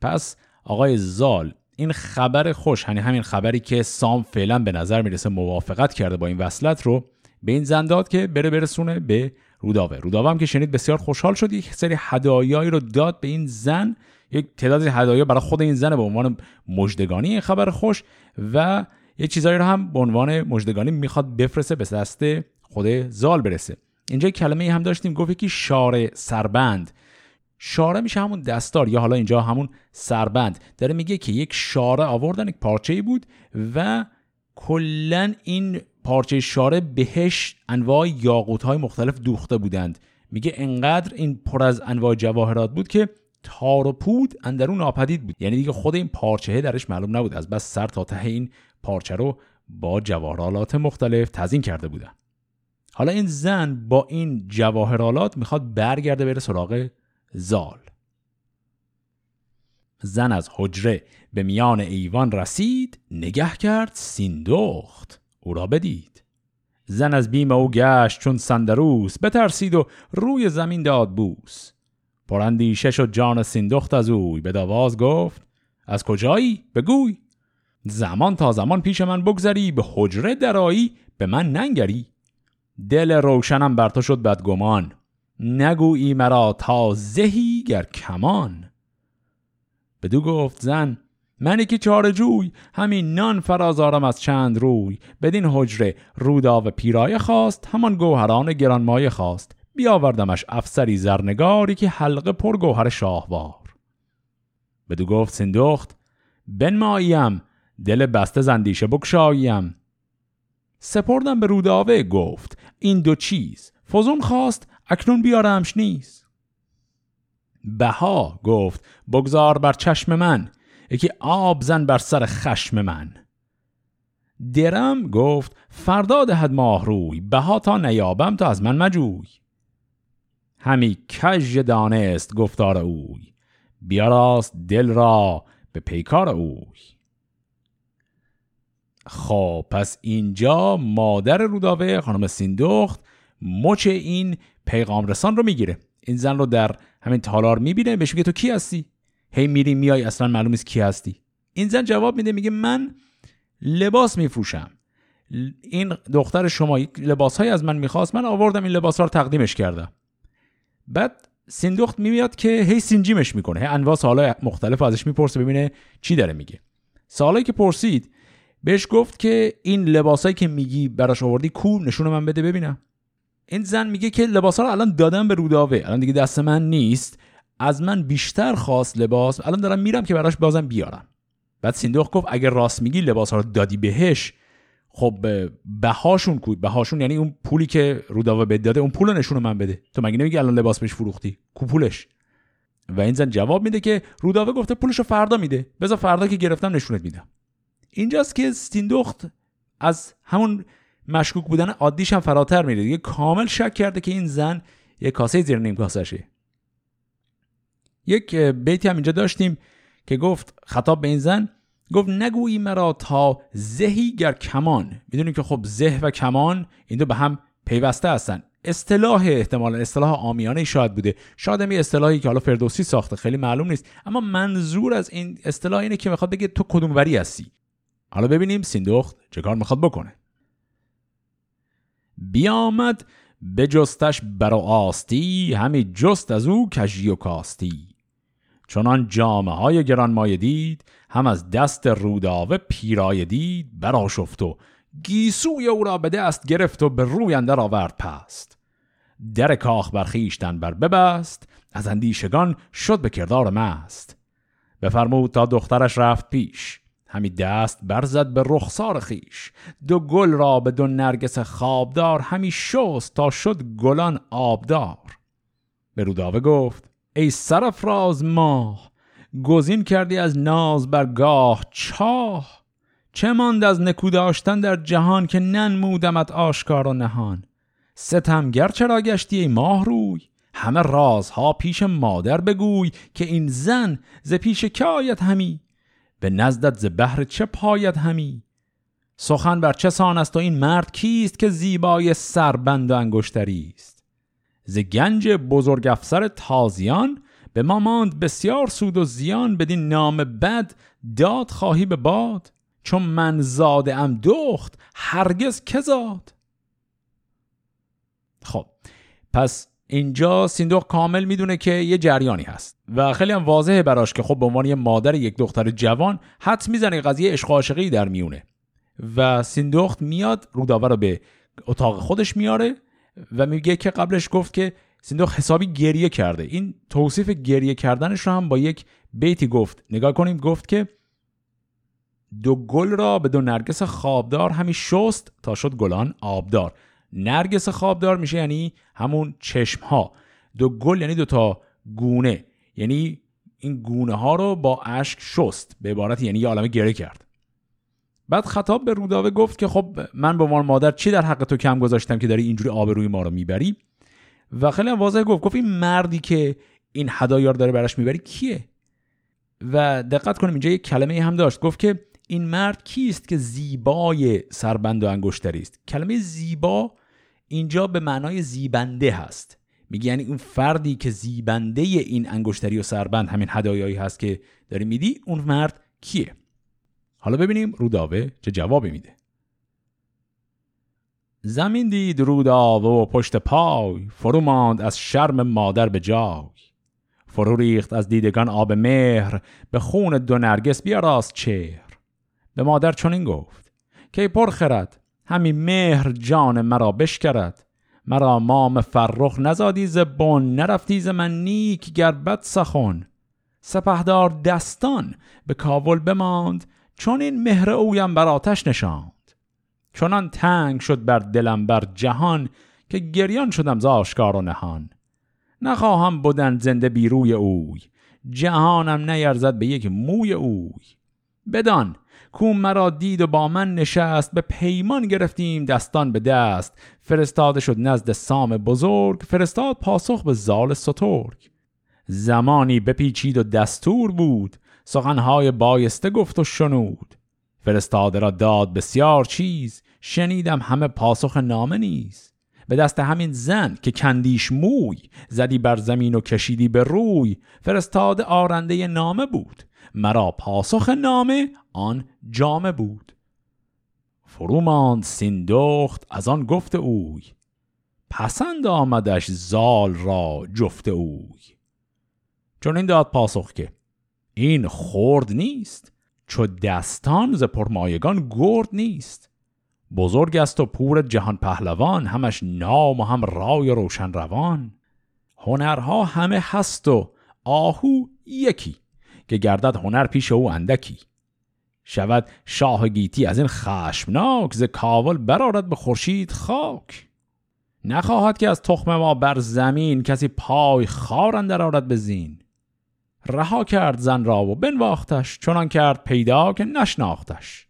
پس آقای زال این خبر خوش یعنی همین خبری که سام فعلا به نظر می‌رسه موافقت کرده با این وصلت رو به این زن داد که بره برسونه به روداوه. روداوه هم که شنید بسیار خوشحال شد. یک سری هدایایی رو داد به این زن. یک تعداد هدایا برای خود این زن به عنوان مجدگانی این خبر خوش و یه چیزایی رو هم به عنوان مجدگانی می‌خواد بفرسته به دست خود زال برسه. اینجا کلمه هم داشتیم گفت یکی شار سربند. شاره میشه همون دستار یا حالا اینجا همون سربند. داره میگه که یک شاره آوردن یک پارچه بود و کلا این پارچه شاره بهش انواع یاقوت های مختلف دوخته بودند. میگه انقدر این پر از انواع جواهرات بود که تار و پود اندرون ناپدید بود. یعنی دیگه خود این پارچه درش معلوم نبود. از بس سر تا ته این پارچه رو با جواهرالات مختلف تزین کرده بودن. حالا این زن با این جواهرالات می‌خواد برگرده بره سراغ زال. زن از حجره به میان ایوان رسید نگه کرد سیندخت. او را بدید. زن از بیم او گشت چون سندروس بترسید و روی زمین داد بوس. پراندیشه شد جان سیندخت از اوی به داواز گفت از کجایی؟ بگوی. زمان تا زمان پیش من بگذری به حجره درایی به من ننگری. دل روشنم بر تو شد بدگمان نگویی مرا تا زهی گر کمان. بدو گفت زن من که چار جوی همین نان فرازارم از چند روی. بدین حجره رودا و پیرایه خواست همان گوهران گرانمایه خواست. بیاوردمش افسری زرنگاری که حلقه پر گوهر شاهوار. بدو گفت سندخت بنماییم دل بسته زندیشه بکشاییم سپردم به روداوه گفت این دو چیز فزون خواست اکنون بیارمش نیست بها گفت بگذار بر چشم من. یکی آب زن بر سر خشم من. درم گفت فردا دهد ماه روی بها تا نیابم تا از من مجوی. همی کژ دانست گفتار اوی بیاراست دل را به پیکار اوی. خب پس اینجا مادر روداوه خانم سیندخت مچ این پیغام رسان رو می‌گیره. این زن رو در همین تالار می‌بینه بهش میگه تو کی هستی؟ هی میری میای اصلا معلوم نیست کی هستی. این زن جواب میده میگه من لباس میفروشم این دختر شما لباس های از من می‌خواست من آوردم این لباس ها رو تقدیمش کردم. بعد سیندخت میاد که هی سینجیمش می‌کنه هی انواع سوالای مختلف ازش می‌پرسه ببینه چی داره میگه. سوالایی که پرسید بهش گفت که این لباسایی که میگی براش آوردی کو نشون من بده ببینم. این زن میگه که لباسا رو الان دادم به روداوه الان دیگه دست من نیست. از من بیشتر خواست لباس الان دارم میرم که براش بازم بیارم. بعد سیندوخ گفت اگر راست میگی لباس ها رو دادی بهش خب بهاشون کو بهاشون یعنی اون پولی که روداوه بده داده اون پول نشون من بده. تو مگه نمیگی الان لباس بهش فروختی؟ کو پولش؟ و این زن جواب میده که روداوه گفته پولشو فردا میده. بذار فردا که گرفتم نشونت میدم. اینجاست که سیندخت از همون مشکوک بودن عادیش هم فراتر میره. دیگه کامل شک کرده که این زن یه کاسه زیر نیم کاسشه یک بیتی هم اینجا داشتیم که گفت خطاب به این زن گفت نگویی مرا تا زهی گر کمان. می‌دونیم که خب زه و کمان این دو به هم پیوسته هستن. اصطلاح احتمال اصطلاح آمیانه شاید بوده. شاید هم اصطلاحی که حالا فردوسی ساخته خیلی معلوم نیست. اما منظور از این اصطلاح اینه که می‌خواد بگه تو کدوم وری هستی؟ حالا ببینیم سیندخت چه کار می‌خواد بکنه. بیامد به جستش برا آستی همی جست از او کجی و کاستی. چنان جامعه های گران دید هم از دست روداوه پیرای دید براشفت و گیسوی او را به دست گرفت و به روی اندر آورد پست. در کاخ برخیشتن بر ببست از اندیشگان شد به کردار مست. بفرمود تا دخترش رفت پیش. همی دست برزد به رخسار خیش دو گل را به دو نرگس خوابدار همی شست تا شد گلان آبدار. به روداوه گفت ای سرفراز ماه گزین کردی از ناز برگاه چاه. چه ماند از نکو داشتن در جهان که ننمودمت آشکار و نهان؟ ستمگر چرا گشتی ای ماه روی همه رازها پیش مادر بگوی که این زن ز پیش که همی به نزدت ز بهر چه پاید همی؟ سخن بر چه سان است و این مرد کیست که زیبای سربند و انگشتری است ز گنج بزرگ افسر تازیان به ما ماند بسیار سود و زیان بدین نام بد داد خواهی به باد چون من زاده ام دخت هرگز که زاد. خب پس اینجا سیندوق کامل می‌دونه که یه جریانی هست و خیلی هم واضحه براش که خب به عنوان یه مادر یک دختر جوان حد می‌زنه قضیه عشق عاشقی در میونه و سیندوخت میاد روداوه رو به اتاق خودش میاره و میگه که قبلش گفت که سیندوخت حسابی گریه کرده. این توصیف گریه کردنش رو هم با یک بیتی گفت. نگاه کنیم گفت که دو گل را به دو نرگس خوابدار همی شست تا شد گلان آبدار. نرگس خوابدار میشه یعنی همون چشم ها دو گل یعنی دو تا گونه. یعنی این گونه ها رو با اشک شست. به عبارت یعنی یه عالمه گره کرد. بعد خطاب به روداوه گفت که خب من به عنوان مادر چی در حق تو کم گذاشتم که داری اینجوری آبروی ما رو می‌بری؟ و خیلی هم واضح گفت گفت این مردی که این هدایا رو داره براش می‌بری کیه؟ و دقت کنیم اینجا یک کلمه هم داشت گفت که این مرد کیست که زیبای سربند و انگشتری است؟ کلمه زیبا اینجا به معنای زیبنده هست. میگه یعنی اون فردی که زیبنده این انگشتری و سربند همین هدایایی هست که داری میدی اون مرد کیه؟ حالا ببینیم روداوه چه جوابی میده. زمین دید روداوه و پشت پای فرو ماند از شرم مادر به جای. فرو ریخت از دیدگان آب مهر به خون دو نرگس بیاراست چهر. به مادر چنین گفت که پر خرد همی مهر جان مرا بشکرد. مرا مام فرخ نزادی ز بن نرفتی ز من نیک گر بد سخن. سپهدار دستان به کاول بماند چون این مهر اویم بر آتش نشاند. چنان تنگ شد بر دلم بر جهان که گریان شدم ز آشکار و نهان. نخواهم بودن زنده بیروی اوی جهانم نیرزد به یک موی اوی. بدان کو مرا دید و با من نشست به پیمان گرفتیم دستان به دست. فرستاده شد نزد سام بزرگ فرستاد پاسخ به زال سترگ. زمانی بپیچید و دستور بود سخنهای بایسته گفت و شنود. فرستاده را داد بسیار چیز شنیدم همه پاسخ نامه نیز. به دست همین زن که کندیش موی زدی بر زمین و کشیدی به روی. فرستاده آرنده نامه بود. مرا پاسخ نامه آن جامه بود. فرو ماند سیندخت از آن گفت اوی. پسند آمدش زال را جفت اوی. چون این داد پاسخ که این خورد نیست چو دستان ز پرمایگان گرد نیست. بزرگ است و پور جهان پهلوان همش نام و هم رای روشن روان. هنرها همه هست و آهو یکی که گردد هنر پیش او اندکی. شود شاه گیتی از این خشمناک ز کاول برارد به خورشید خاک. نخواهد که از تخم ما بر زمین کسی پای خار اندر آرد به زین. رها کرد زن را و بنواختش چنان کرد پیدا که نشناختش.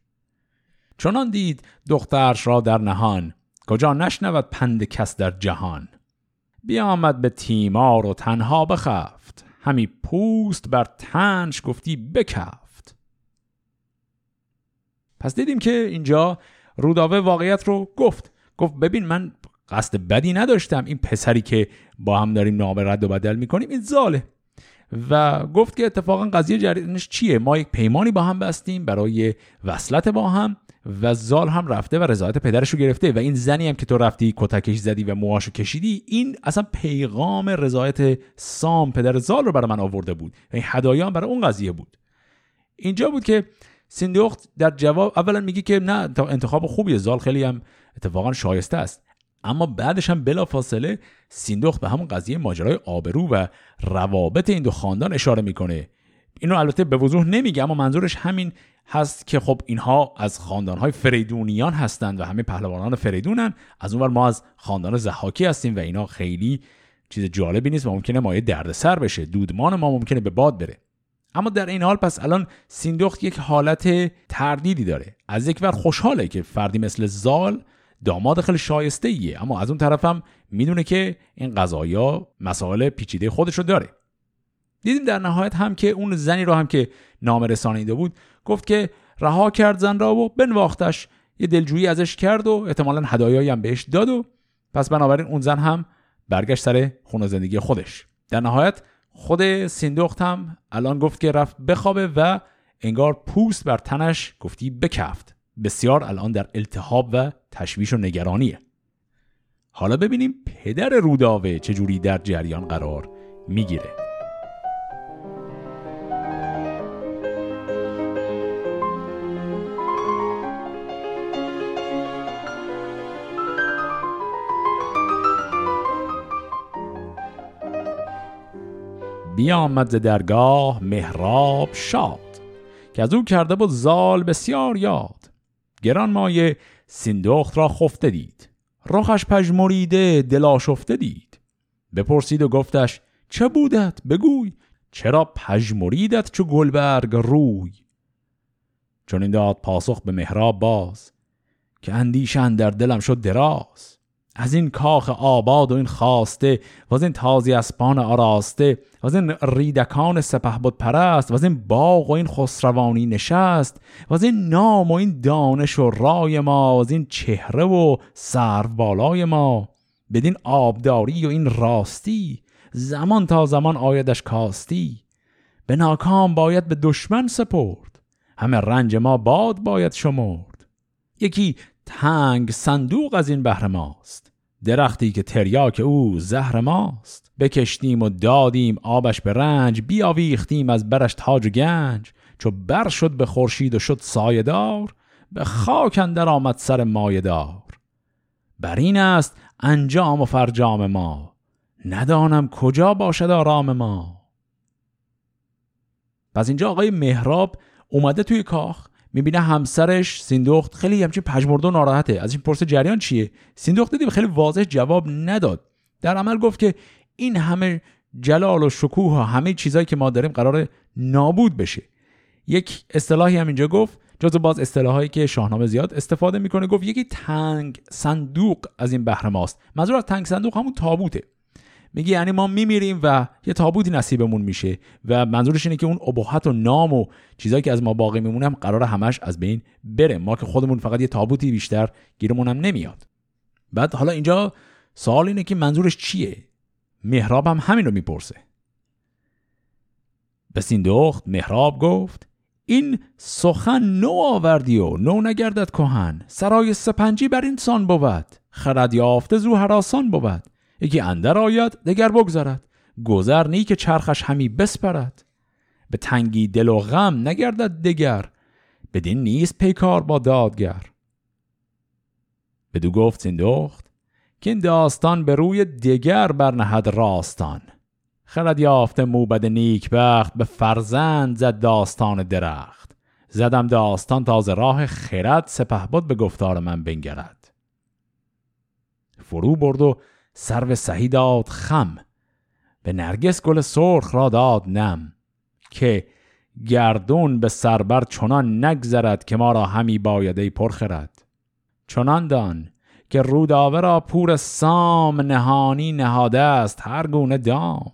چنان دید دخترش را در نهان کجا نشنود پند کس در جهان. بیامد به تیمار و تنها بخفت همی پوست بر تنش گفتی بکفت. پس دیدیم که اینجا روداوه واقعیت رو گفت. گفت ببین من قصد بدی نداشتم این پسری که با هم داریم نامه رد و بدل می‌کنیم این زاله و گفت که اتفاقا قضیه جریانش چیه؟ ما یک پیمانی با هم بستیم برای وصلت با هم و زال هم رفته و رضایت پدرش رو گرفته و این زنی هم که تو رفتی کتکش زدی و موهاشو کشیدی این اصلا پیغام رضایت سام پدر زال رو برای من آورده بود. این هدایا هم برای اون قضیه بود. اینجا بود که سیندوخت در جواب اولا میگه که نه انتخاب خوبیه زال خیلی هم اتفاقا شایسته است. اما بعدش هم بلا فاصله سیندخت به همون قضیه ماجرای آبرو و روابط این دو خاندان اشاره می‌کنه. اینو البته به وضوح نمیگه اما منظورش همین هست که خب اینها از خاندانهای فریدونیان هستند و همه پهلوانان فریدونن. از اونور ما از خاندان زحاکی هستیم و اینا خیلی چیز جالبی نیست و ممکنه مایه دردسر بشه. دودمان ما ممکنه به باد بره. اما در این حال پس الان سیندخت یک حالت تردیدی داره. از یک ور خوشحاله که فردی مثل زال داماد خیلی شایسته ایه اما از اون طرفم می‌دونه که این قضایا مسائل پیچیده خودش رو داره. دیدیم در نهایت هم که اون زنی رو هم که نام رسانیده بود گفت که رها کرد زن را و بنواختش. یه دلجویی ازش کرد و احتمالا هدایایی هم بهش داد و پس بنابراین اون زن هم برگشت سر خونه زندگی خودش. در نهایت خود سیندخت هم الان گفت که رفت بخوابه و انگار پوست بر تنش گفتی بکفت. بسیار الان در التهاب و تشویش و نگرانیه. حالا ببینیم پدر روداوه چجوری در جریان قرار می‌گیره. بیامد ز درگاه مهراب شاد که از او کرده بود زال بسیار یاد. گران مایه سیندخت را خفته دید. رخش پژمریده دل آشفته دید. بپرسید و گفتش چه بودت؟ بگوی. چرا پژمریدت چو گلبرگ روی؟ چون این داد پاسخ به مهراب باز که اندیشن در دلم شد دراز. از این کاخ آباد و این خواسته و از این تازی اسپان آراسته و از این ریدکان سپه بود پرست و از این باغ و این خسروانی نشست و از این نام و این دانش و رای ما و از این چهره و سرو بالای ما. بدین آبداری و این راستی زمان تا زمان آیدش کاستی. به ناکام باید به دشمن سپرد همه رنج ما باد باید شمرد. یکی تنگ صندوق از این بهر ماست. درختی که تریاک او زهر ماست. بکشتیم و دادیم آبش به رنج بیاویختیم از برش تاج و گنج. چو بر شد به خورشید و شد سایدار به خاک اندر آمد سر مایدار بر این است انجام و فرجام ما. ندانم کجا باشد آرام ما. پس اینجا آقای مهراب اومده توی کاخ. می‌بینه همسرش سیندخت خیلی همچین پژمرده و ناراحته. از این پرس جریان چیه؟ سیندخت دیدیم خیلی واضح جواب نداد. در عمل گفت که این همه جلال و شکوه و همه چیزهایی که ما داریم قرار نابود بشه. یک اصطلاحی هم اینجا گفت جز باز اصطلاحایی که شاهنامه زیاد استفاده می‌کنه. گفت یکی تنگ صندوق از این بهره ماست. منظور از تنگ صندوق همون تابوته. میگه یعنی ما میمیریم و یه تابوتی نصیبمون میشه و منظورش اینه که اون ابهت و نام و چیزایی که از ما باقی میمونه هم قرار همش از بین بره. ما که خودمون فقط یه تابوتی بیشتر گیرمون هم نمیاد. بعد حالا اینجا سوال اینه که منظورش چیه؟ مهراب هم همین رو می‌پرسه. به سیندخت مهراب گفت این سخن نو آوردی و نو نگردد کهن. سرای سپنجی بر این سان بود. خرد یافته زو حراسان بود. یکی اندر آید دگر بگذرد. گذر نی که چرخش همی بسپرد. به تنگی دل و غم نگردد دگر. بدین نیست پیکار با دادگر. بدو گفت سیندخت که این داستان به روی دگر برنهد راستان. خرد یافته موبد نیکبخت به فرزند زد داستان درخت. زدم داستان تازه راه خرد سپه بود به گفتار من بنگرد. فرو برد و سرو سهی داد خم به نرگس گل سرخ را داد نم که گردون به سربر چنان نگذرد که ما را همی بایده پرخرد. چنان دان که روداوه را پور سام نهانی نهاده است هر گونه دام.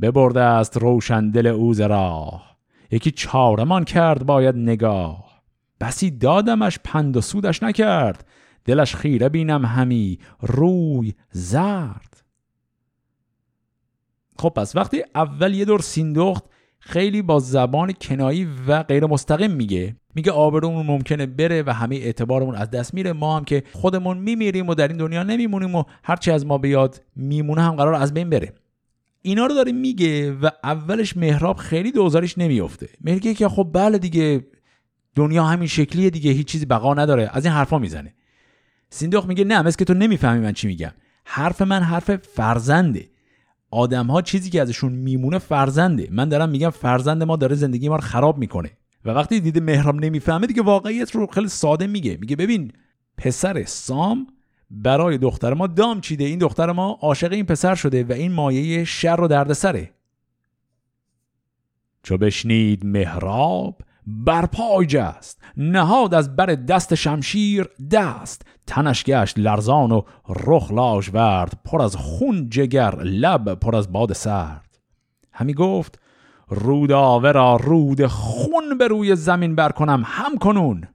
ببرده است روشن دل اوز راه یکی چارمان کرد باید نگاه. بسی دادمش پند و سودش نکرد دلش خیره بینم همی. روی زرد. خب پس وقتی اول یه دور سیندخت خیلی با زبان کنایی و غیر مستقیم میگه میگه آبرومون ممکنه بره و همه اعتبارمون از دست میره. ما هم که خودمون میمیریم و در این دنیا نمیمونیم و هرچی از ما بیاد میمونه هم قرار از بین بره. اینا رو داره میگه و اولش مهراب خیلی دوزارش نمیفته میگه که خب بله دیگه دنیا همین شکلیه دیگه هیچ چیزی بقا نداره. از این حرفا می‌زنه. سیندوخ میگه نه مثل که تو نمی‌فهمی من چی میگم. حرف من حرف فرزنده. آدم ها چیزی که ازشون میمونه فرزنده. من دارم میگم فرزند ما داره زندگی ما رو خراب می‌کنه. و وقتی دیده مهراب نمی‌فهمه دیگه واقعیت رو خیلی ساده میگه. میگه ببین پسر سام برای دختر ما دام چیده. این دختر ما عاشق این پسر شده و این مایه شر و دردسره. چو بشنید مهراب بر پای جست نهاد از بر دست شمشیر دست. تنش گشت لرزان و رخ لاش ورد. پر از خون جگر لب پر از باد سرد. همی گفت روداوه را رود خون به روی زمین برکنم هم کنون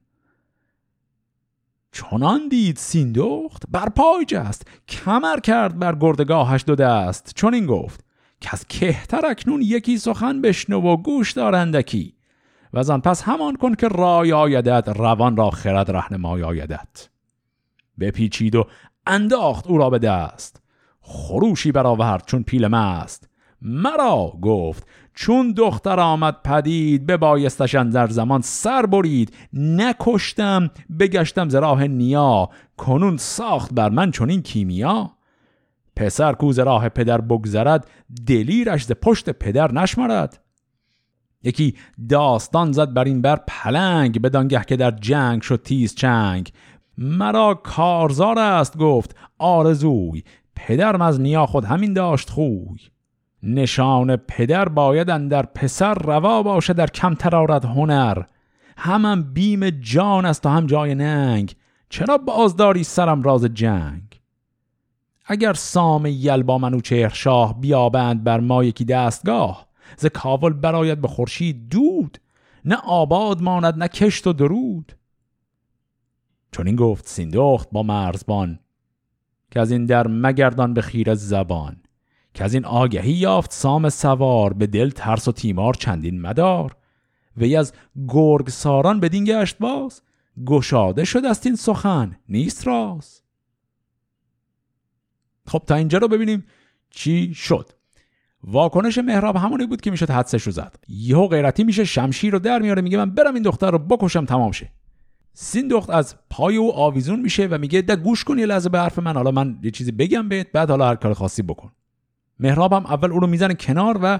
چنان دید سیندخت بر پای جست کمر کرد بر گردگاهش دو دست. چون این گفت که از کهتر اکنون یکی سخن بشنو و گوش دارندکی و آن پس همان کن که رای آیدت روان را خرد رهنمای آیدت. بپیچید و انداخت او را به دست. خروشی برآورد چون پیل ماست مرا گفت چون دختر آمد پدید به بایستشن در زمان سر برید. نکشتم بگشتم ز نیا. کنون ساخت بر من چون این کیمیا. پسر کوز راه پدر بگذرد دلیرش ز پشت پدر نشمرد. یکی داستان زد بر این بر پلنگ بدانگه که در جنگ شد تیز چنگ. مرا کارزار است گفت آرزوی. پدرم از نیا خود همین داشت خوی. نشان پدر باید در پسر روا باشه در کم ترارت هنر. همم بیم جان است و هم جای ننگ. چرا بازداری سرم راز جنگ؟ اگر سام یل با منوچهر شاه بیابند بر ما یکی دستگاه ز کاول براید به خورشید دود نه آباد ماند نه کشت و درود. چون این گفت سیندخت با مرزبان که از این در مگردان به خیر زبان که از این آگهی یافت سام سوار به دل ترس و تیمار چندین مدار. وی از گرگ ساران بدین گشت باز گشاده شد است این سخن نیست راز. خب تا اینجا رو ببینیم چی شد. واکنش مهراب همونی بود که می‌شد حدسش رو زد. یهو غیرتی میشه شمشیر رو در میاره میگه من برم این دختر رو بکشم تمام شه. سین دخت از پای او آویزون میشه و میگه ده گوش کن یه لحظه به حرف من حالا من یه چیزی بگم بهت بعد حالا هر کار خاصی بکن. مهراب هم اول او رو می‌زنه کنار و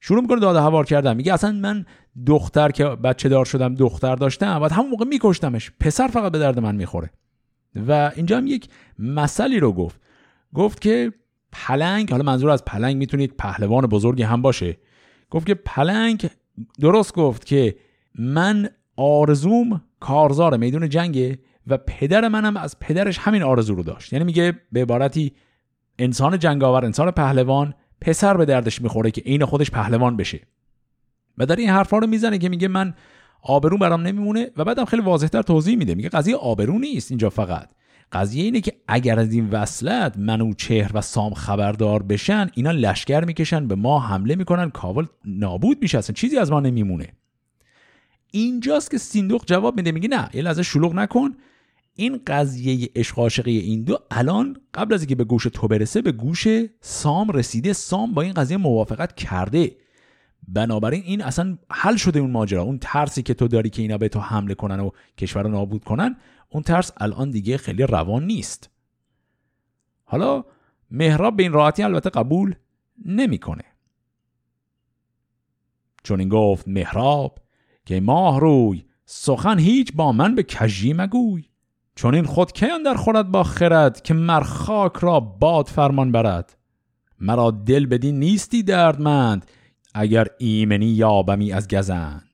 شروع می‌کنه داده هوار کردن. میگه اصلا من دختر که بچه دار شدم دختر داشتم بعد همون موقع میکشتمش. پسر فقط به درد من می‌خوره. و اینجا هم یک مسئله رو گفت. گفت که پلنگ حالا منظور از پلنگ می‌تونید پهلوان بزرگی هم باشه. گفت که پلنگ درست گفت که من آرزوم کارزار میدون جنگه و پدر منم از پدرش همین آرزو رو داشت. یعنی میگه به عبارتی انسان جنگاور انسان پهلوان پسر به دردش می‌خوره که عین خودش پهلوان بشه. و در این حرفا رو می‌زنه که میگه من آبرو برام نمیمونه و بعدم خیلی واضحتر توضیح میده. میگه قضیه آبرو نیست اینجا فقط. قضیه اینه که اگر از این وصلت منو چهر و سام خبردار بشن اینا لشکر می‌کشن به ما حمله می‌کنن کابل نابود میشه اصلا چیزی از ما نمیمونه. اینجاست که سیندوق جواب میده میگه نه یه لحظه شلوغ نکن. این قضیه عشق عاشقی این دو الان قبل از اینکه به گوش تو برسه به گوش سام رسیده. سام با این قضیه موافقت کرده. بنابراین این اصلا حل شده اون ماجرا. اون ترسی که تو داری که اینا به تو حمله کنن و کشور رو نابود کنن اون ترس الان دیگه خیلی روان نیست. حالا مهراب به این راحتی البته قبول نمی‌کنه. چون این گفت مهراب که ماه روی سخن هیچ با من به کجی مگوی. چون این خود که در خورد با خرد که مرخاک را باد فرمان برد؟ مرا دل بدین نیستی دردمند اگر ایمنی یابمی از گزند.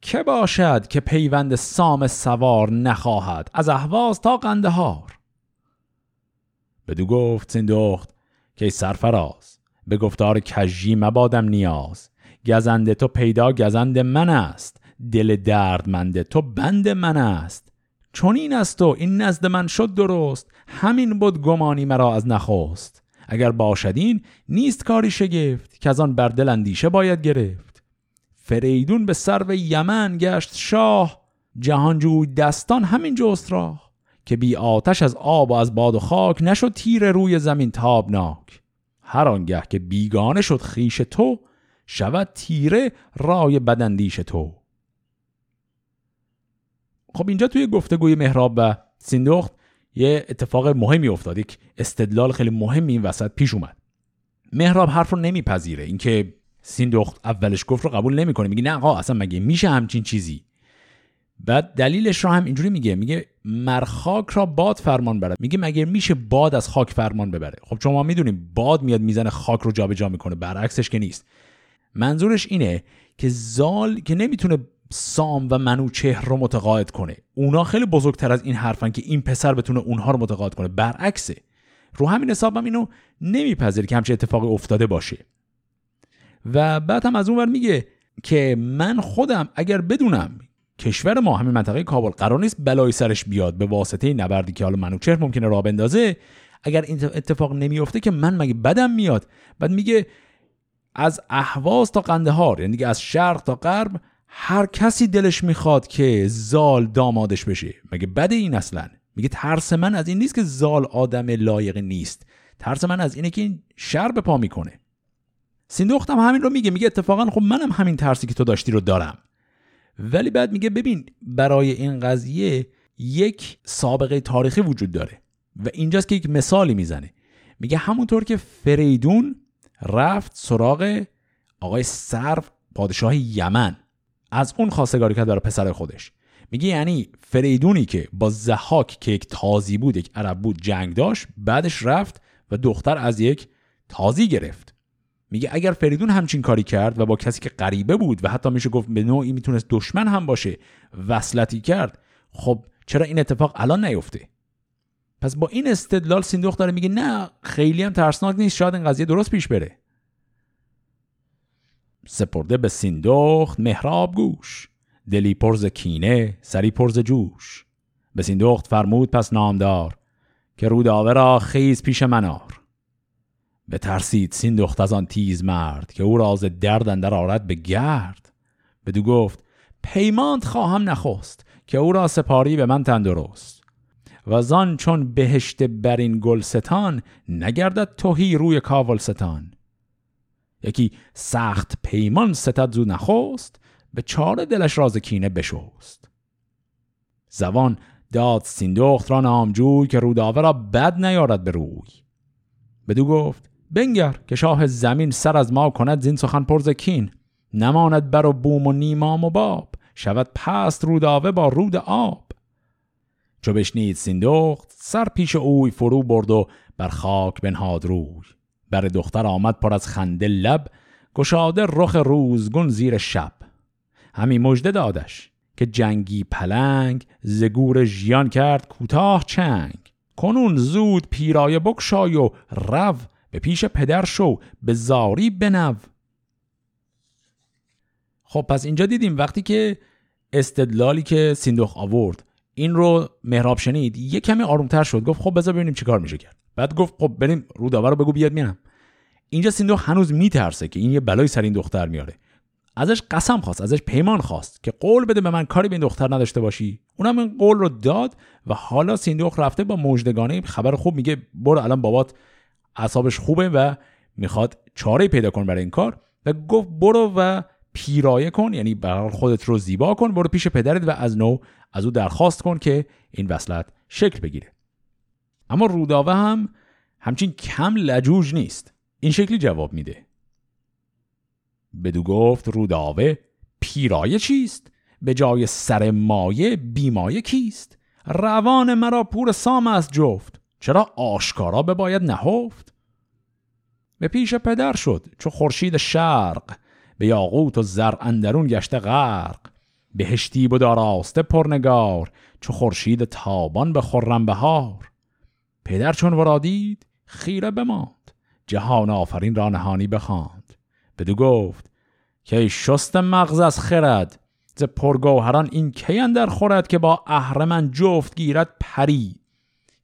که باشد که پیوند سام سوار نخواهد از اهواز تا قندهار. بدو گفت سندخت که سرفراز به گفتار کجی مبادم نیاز. گزند تو پیدا گزند من است. دل دردمند تو بند من است. چون این است و این نزد من شد درست. همین بود گمانی مرا از نخواست اگر باشدین نیست کاری شگفت که از آن بر دل اندیشه باید گرفت. فریدون به سرو یمن گشت شاه جهانجوی دستان همین جست راه که بی آتش از آب و از باد و خاک نشد تیر روی زمین تابناک. هر آنگه که بیگانه شد خیش تو شود تیره رای بدندیش تو. خب اینجا توی گفتگوی مهراب و سیندخت یه اتفاق مهمی افتاد. یک استدلال خیلی مهمی این وسط پیش اومد. مهراب حرف رو نمیپذیره. اینکه سیندخت اولش گفت رو قبول نمی‌کنه. میگه نه آقا اصلا مگه میشه همچین چیزی؟ بعد دلیلش رو هم اینجوری میگه. میگه مرخاک را باد فرمان برد. میگه مگه میشه باد از خاک فرمان ببره؟ خب چون ما می‌دونیم باد میاد می‌زنه خاک رو جابجا جا می‌کنه. برعکسش که نیست. منظورش اینه که زال که نمی‌تونه سام و منوچهر رو متقاعد کنه. اونا خیلی بزرگتر از این حرفن که این پسر بتونه اونها رو متقاعد کنه. برعکسه. رو همین حساب هم اینو نمیپذیر که همچه اتفاقی افتاده باشه. و بعد هم از اون ور میگه که من خودم اگر بدونم کشور ما همین منطقه کابل قرار نیست بلای سرش بیاد به واسطه نبردی که حالا منوچهر ممکنه را بندازه اگر این اتفاق نمیفته که من مگه بدم میاد؟ بعد میگه از اهواز تا قندهار یعنی دیگه از شرق تا غرب هر کسی دلش می‌خواد که زال دامادش بشه. مگه بده این اصلا؟ میگه ترس من از این نیست که زال آدم لایق نیست. ترس من از اینه که این شر به پا می‌کنه. سیندختم همین رو میگه. میگه اتفاقا خب منم همین ترسی که تو داشتی رو دارم. ولی بعد میگه ببین برای این قضیه یک سابقه تاریخی وجود داره و اینجاست که یک مثالی می‌زنه. میگه همونطور که فریدون رفت سراغ آقای سرو پادشاه یمن. از اون خواستگاری کرد برای پسر خودش. میگه یعنی فریدونی که با زحاک که یک تازی بود یک عرب بود جنگ داشت بعدش رفت و دختر از یک تازی گرفت. میگه اگر فریدون همچین کاری کرد و با کسی که غریبه بود و حتی میشه گفت به نوعی می‌تونست دشمن هم باشه وصلتی کرد خب چرا این اتفاق الان نیفته؟ پس با این استدلال سیندوخ داره میگه نه خیلی هم ترسناک نیست شاید این قضیه درست پیش بره. سپرده به سیندخت مهراب گوش. دلی پرز کینه سری پرز جوش. به سیندخت فرمود پس نامدار که روداوه را خیز پیش منار به ترسید سیندخت از آن تیز مرد که او راز درد اندر آرد به گرد. بدو گفت پیماند خواهم نخست که او را سپاری به من تندرست. و زان چون بهشت برین گلستان نگردد توهی روی کاولستان. یکی سخت پیمان ستد زو نخوست به چاره دلش راز کینه بشوست زبان داد سیندخت را نامجوی که روداوه را بد نیارد به روی. بدو گفت بنگر که شاه زمین سر از ما کند زین سخن پرز کین. نماند بر و بوم و نیمام و باب شود پست روداوه با رود آب. چو بشنید سیندخت سر پیش اوی فرو برد و بر خاک بنهاد روی. بر دختر آمد پر از خنده لب گشاده رخ روزگون زیر شب. همی مژده دادش که جنگی پلنگ زگور ژیان کرد کوتاه چنگ. کنون زود پیرایه بکشای و رو به پیش پدر شو به زاری بنو. خب پس اینجا دیدیم وقتی که استدلالی که سیندوخ آورد این رو مهراب شنید یه کمی آرومتر شد گفت خب بذار ببینیم چیکار میشه کرد. بعد گفت خب بریم روداور رو بگو بیاد میرم. اینجا سیندوخ هنوز میترسه که این یه بلای سر این دختر میاره. ازش قسم خواست ازش پیمان خواست که قول بده به من کاری به این دختر نداشته باشی. اونم این قول رو داد و حالا سیندوخ رفته با مجدگانه خبر خوب میگه برو الان بابات اعصابش خوبه و می‌خواد چاره پیدا کن برای این کار. و گفت برو و پیرایه کن یعنی برای خودت رو زیبا کن برو پیش پدرت و از نو از او درخواست کن که این وصلت شکل بگیره. اما روداوه هم همچین کم لجوج نیست. این شکلی جواب میده. بدو گفت روداوه پیرایه چیست؟ به جای سر مایه بیمایه کیست؟ روان مرا پور سام از جفت. چرا آشکارا به باید نهفت؟ به پیش پدر شد چو خورشید شرق. به یاقوت و زر اندرون گشته غرق. بهشتی بود آراسته پرنگار چو خورشید تابان به خرم بهار. پدر چون ورادید خیره بماند. جهان آفرین را نهانی بخواند. بدو گفت که شست مغز از خرد ز پرگوهران این کی اندر خورد که با اهرمن جفت گیرد پری؟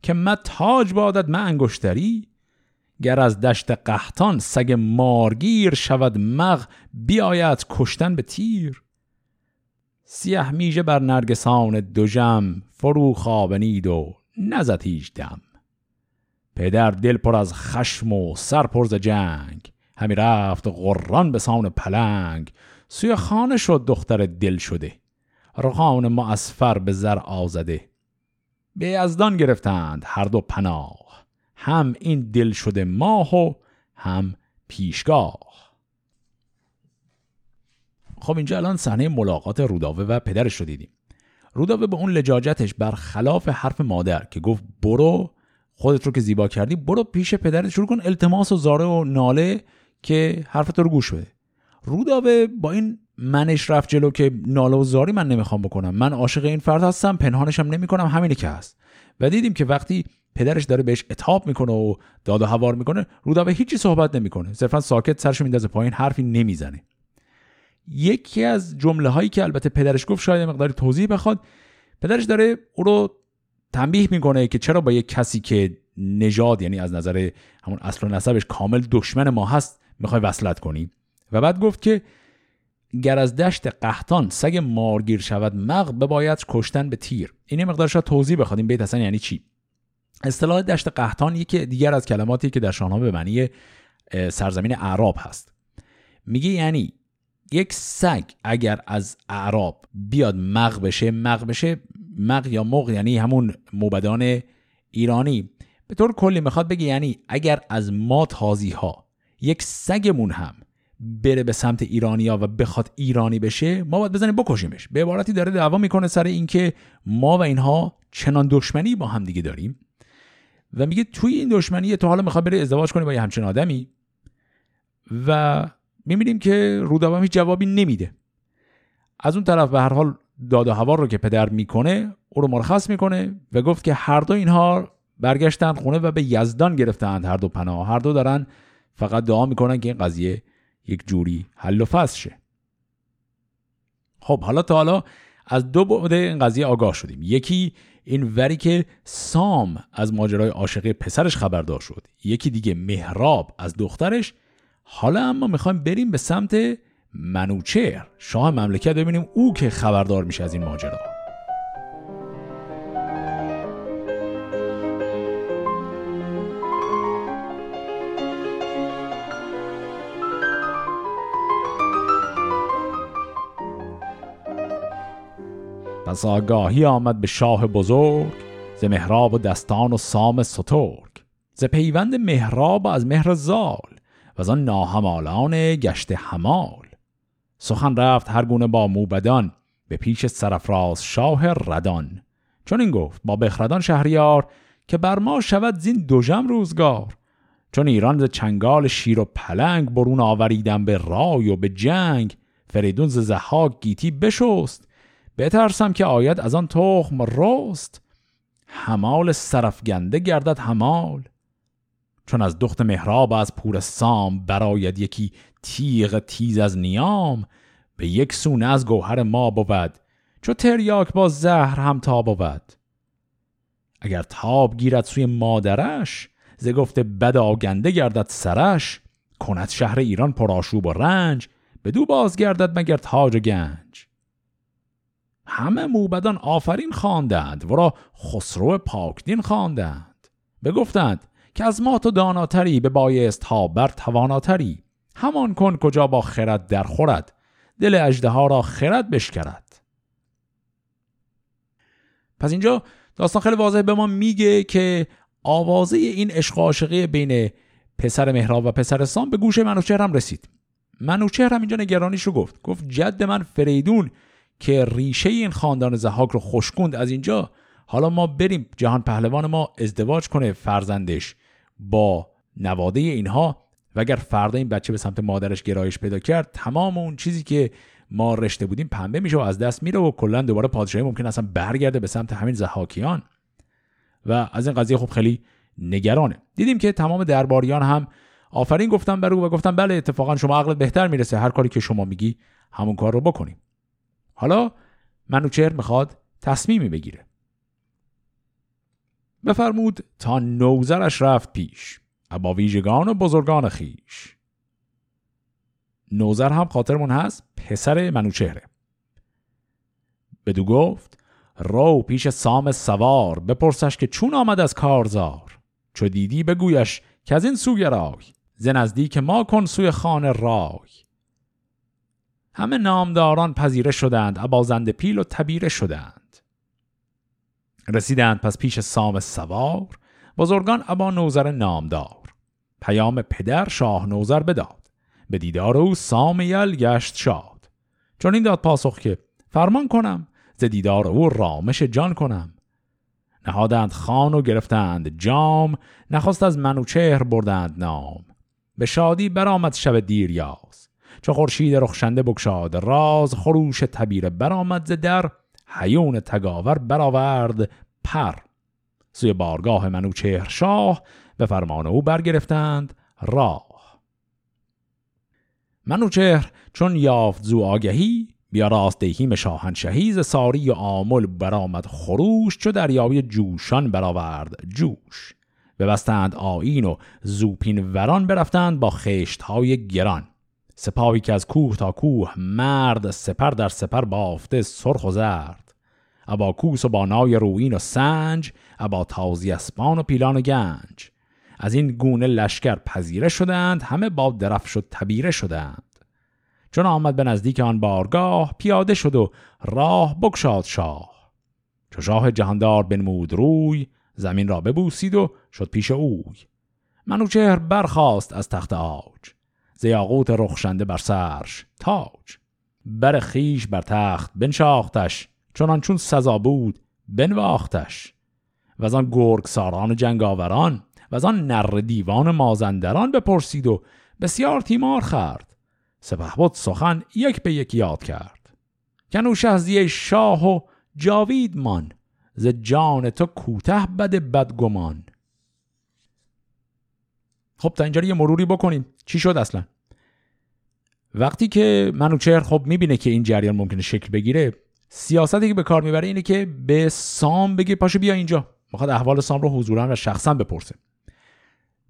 که ما تاج بادد من انگشتری؟ گر از دشت قحطان سگ مارگیر شود مغ بیاید کشتن به تیر. سیه میژه بر نرگسان دوژم فرو خوابنید و نزد دم. پدر دل پر از خشم و سر پر جنگ. همی رفت غران به سان پلنگ. سوی خانه شد دختر دل شده. رخان معصفر به زر آزده. به یزدان گرفتند هر دو پناه. هم این دل شده ماه و هم پیشگاه. خب اینجا الان صحنه ملاقات روداوه و پدرش رو دیدیم. روداوه به اون لجاجتش برخلاف حرف مادر که گفت برو خودت رو که زیبا کردی برو پیش پدرت. شروع کن التماس و زاره و ناله که حرف تو رو گوش بده. روداوه با این منش رفت جلو که ناله و زاری من نمی‌خوام بکنم. من عاشق این فرد هستم پنهانشم نمی‌کنم همینه که هست. و دیدیم که وقتی پدرش داره بهش اتاب می‌کنه و داد و هوار می‌کنه روداوه هیچی صحبت نمی‌کنه. صرفا ساکت سرش میندازه پایین حرفی نمی‌زنه. یکی از جمله هایی که البته پدرش گفت شاید مقداری توضیح بخواد پدرش داره او رو تنبیه می‌کنه که چرا با یک کسی که نژاد یعنی از نظر همون اصل و نسبش کامل دشمن ما هست می‌خوای وصلت کنی؟ و بعد گفت که گر از دشت قحطان سگ مارگیر شود مغ بباید کشتن به تیر. این مقدار شاید توضیح بخواد این بیت اصلا یعنی چی؟ اصطلاح دشت قحطان یکی دیگر از کلماتی که در شاهنامه به معنی سرزمین اعراب هست. میگه یعنی یک سگ اگر از اعراب بیاد مغ بشه مغ بشه مغ یا مغ یعنی همون موبدان ایرانی. به طور کلی می‌خواد بگه یعنی اگر از ما تازی ها یک سگمون هم بره به سمت ایرانیا و بخواد ایرانی بشه ما باید بزنیم بکشیمش. به عبارتی داره دعوا می‌کنه سر اینکه ما و اینها چنان دشمنی با هم دیگه داریم و میگه توی این دشمنی تو حالا می‌خواد بره ازدواج کنی با یه همچین آدمی و می‌بینیم که رودابه هیچ جوابی نمیده. از اون طرف به هر حال داد و هوا رو که پدر می‌کنه او رو مرخص می‌کنه و گفت که هر دو اینها برگشتن خونه و به یزدان گرفتند هر دو پناه. هر دو دارن فقط دعا می‌کنن که این قضیه یک جوری حل و فصل شه. خب حالا تا حالا از دو بعد این قضیه آگاه شدیم. یکی این وری که سام از ماجرای عاشقی پسرش خبردار شد. یکی دیگه مهراب از دخترش. حالا اما می‌خوایم بریم به سمت منوچهر. شاه مملکت ببینیم او که خبردار میشه از این ماجرا. پس آگاهی آمد به شاه بزرگ ز مهراب و دستان و سام سترگ. ز پیوند مهراب از مهر زال و از آن ناهمالان گشت همال سخن رفت هر گونه با موبدان به پیش سرفراز شاه ردان. چون این گفت با بخردان شهریار که بر ما شود زین دوژم روزگار. چون ایران ز چنگال شیر و پلنگ برون آوریدن به رای و به جنگ فریدون ز زحاک گیتی بشست. بترسم که آید از آن تخم رست. همال سرفگنده گردد همال چون از دخت مهراب از پور سام براید یکی تیغ تیز از نیام به یک سونه از گوهر ما بود چو تریاک با زهر هم تاب بود. اگر تاب گیرد سوی مادرش ز گفته بد آگنده گردد سرش کند شهر ایران پرآشوب و رنج بدو بازگردد مگر تاج و گنج. همه موبدان آفرین خواندند ورا خسرو پاکدین خواندند. بگفتند که از ما تو داناتری به بایست ها بر تواناتری. همان کن کجا با خرد در خورد. دل اجده ها را خرد بشکرد. پس اینجا داستان خیلی واضح به ما میگه که آوازه این عشق عاشقی بین پسر مهراب و پسر سام به گوش منوچهر هم رسید. منوچهر هم اینجا نگرانیش رو گفت. گفت جد من فریدون که ریشه این خاندان زهاک رو خوشکوند از اینجا. حالا ما بریم جهان پهلوان ما ازدواج کنه فرزندش. با نواده اینها و اگر فردا این بچه به سمت مادرش گرایش پیدا کرد تمام اون چیزی که ما رشته بودیم پنبه میشه و از دست میره و کلا دوباره پادشاهی ممکن اصلا برگرده به سمت همین زهاکیان و از این قضیه خب خیلی نگرانه. دیدیم که تمام درباریان هم آفرین گفتن بر و گفتن بله اتفاقا شما عقلت بهتر می‌رسه هر کاری که شما میگی همون کار رو بکنیم. حالا منوچهر می‌خواد تصمیمی بگیره. بفرمود تا نوزرش رفت پیش ابا ویژگان و بزرگان خیش. نوزر هم خاطرمون هست پسر منوچهره بدو گفت رو پیش سام سوار بپرسش که چون آمد از کارزار. چو دیدی بگویش که از این سوی رای ز نزدیک ما کن سوی خانه رای. همه نامداران پذیره شدند ابازند پیل و تبیره شدند. رسیدند پس پیش سام سوار بزرگان ابا نوزر نامدار. پیام پدر شاه نوزر بداد. به دیدار او سام یل گشت شاد. چون این داد پاسخ که فرمان کنم ز دیدار او رامش جان کنم. نهادند خان و گرفتند جام نخواست از منوچهر بردند نام. به شادی برآمد شب دیریاز. چو خورشید رخشنده بگشاد راز خروش تبیر برآمد ز در. حیون تگاور برآورد پر. سوی بارگاه منوچهر شاه به فرمان او برگرفتند راه. منوچهر چون یافت زو آگهی بیا راست دیهیم شاهنشهی ز ساری و آمل برآمد خروش چو دریای جوشان برآورد جوش. ببستند آین و زوپین وران برفتند با خشت های گران. سپاهی که از کوه تا کوه مرد سپر در سپر بافته سرخ و زرد. ابا کوس و بانای روین و سنج ابا تازی اسپان و پیلان و گنج. از این گونه لشکر پذیره شدند همه با درف شد تبیره شدند. چون آمد به نزدیک آن بارگاه پیاده شد و راه بکشاد شاه. چو شاه جهاندار بنمود روی زمین را ببوسید و شد پیش اوی. منوچهر برخاست از تخت آج زیاقوت رخشنده بر سرش. تاج. بر خیش بر تخت بنشاختش چون چون سزا بود بنواختش. و از آن گرگ ساران جنگاوران و از آن نر دیوان مازندران بپرسید و بسیار تیمار خرد سپه بود سخن یک به یک یاد کرد. کنوش شاه و جاوید مان ز جان تو کوته بد بدگمان. خب تا اینجا یه مروری بکنیم. چی شد اصلا؟ وقتی که منوچهر خب می‌بینه که این جریان ممکنه شکل بگیره سیاستی که به کار می‌بره اینه که به سام بگه پاشو بیا اینجا. می‌خواد احوال سام رو حضورا و شخصا بپرسه.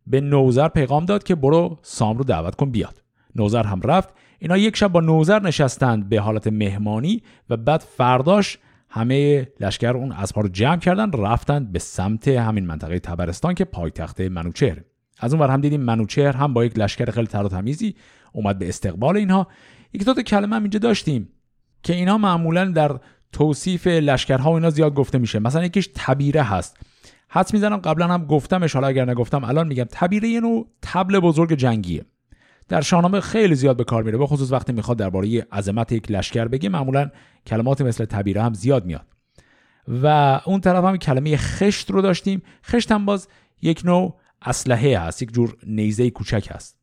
به نوزر پیغام داد که برو سام رو دعوت کن بیاد. نوزر هم رفت. اینا یک شب با نوزر نشستند به حالت مهمانی و بعد فرداش همه لشکر اون اسبها رو جمع کردن رفتند به سمت همین منطقه تبرستان که پایتخت منوچهر. از اون ور هم دیدیم منوچهر هم با یک لشکر خیلی تر و تمیزی اومد به استقبال اینها. یک دو کلمه هم اینجا داشتیم که اینا معمولا در توصیف لشکرها و اینا زیاد گفته میشه. مثلا یکیش تبیره هست. حد می‌زنم قبلا هم گفتمش حالا اگر نگفتم الان میگم. تبیره یه نوع تبل بزرگ جنگیه. در شاهنامه خیلی زیاد به کار میره به خصوص وقتی می‌خواد درباره عظمت یک لشکر بگه معمولا کلمات مثل تبیره هم زیاد میاد. و اون طرف هم کلمه خشت رو داشتیم. خشت هم باز یک نوع اسلحه هست یک جور نیزه کوچک هست.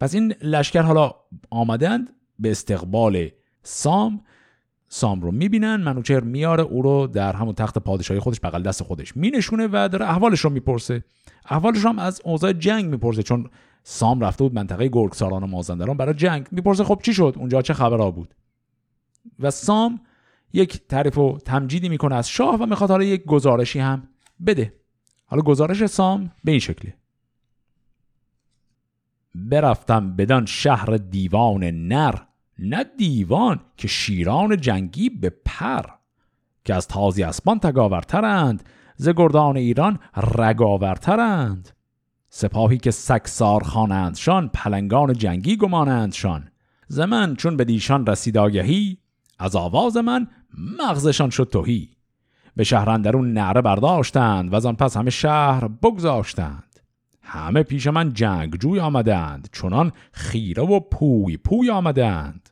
پس این لشکر حالا آمدند به استقبال سام. سام رو می‌بینن منوچهر میاره او رو در همون تخت پادشاهی خودش بغل دست خودش مینشونه و داره احوالش رو می‌پرسه. احوالش هم از اوضاع جنگ می‌پرسه چون سام رفته بود منطقه گرگساران و مازندران برای جنگ. می‌پرسه خب چی شد؟ اونجا چه خبرها بود؟ و سام یک تعریف و تمجیدی می‌کنه از شاه و می‌خواد حالا یک گزارشی هم بده. حالا گزارش سام به این شکله برفتم بدان شهر دیوان نر نه دیوان که شیران جنگی به پر که از تازی اسبان تگاورترند ز گردان ایران رگاورترند. سپاهی که سکسار خانندشان پلنگان جنگی گمانندشان. زمن چون به دیشان رسید آگهی از آواز من مغزشان شد توهی به شهرندرون نعره برداشتند و آن پس همه شهر بگذاشتند. همه پیش من جنگ جوی آمدند چنان خیره و پوی پوی آمدند.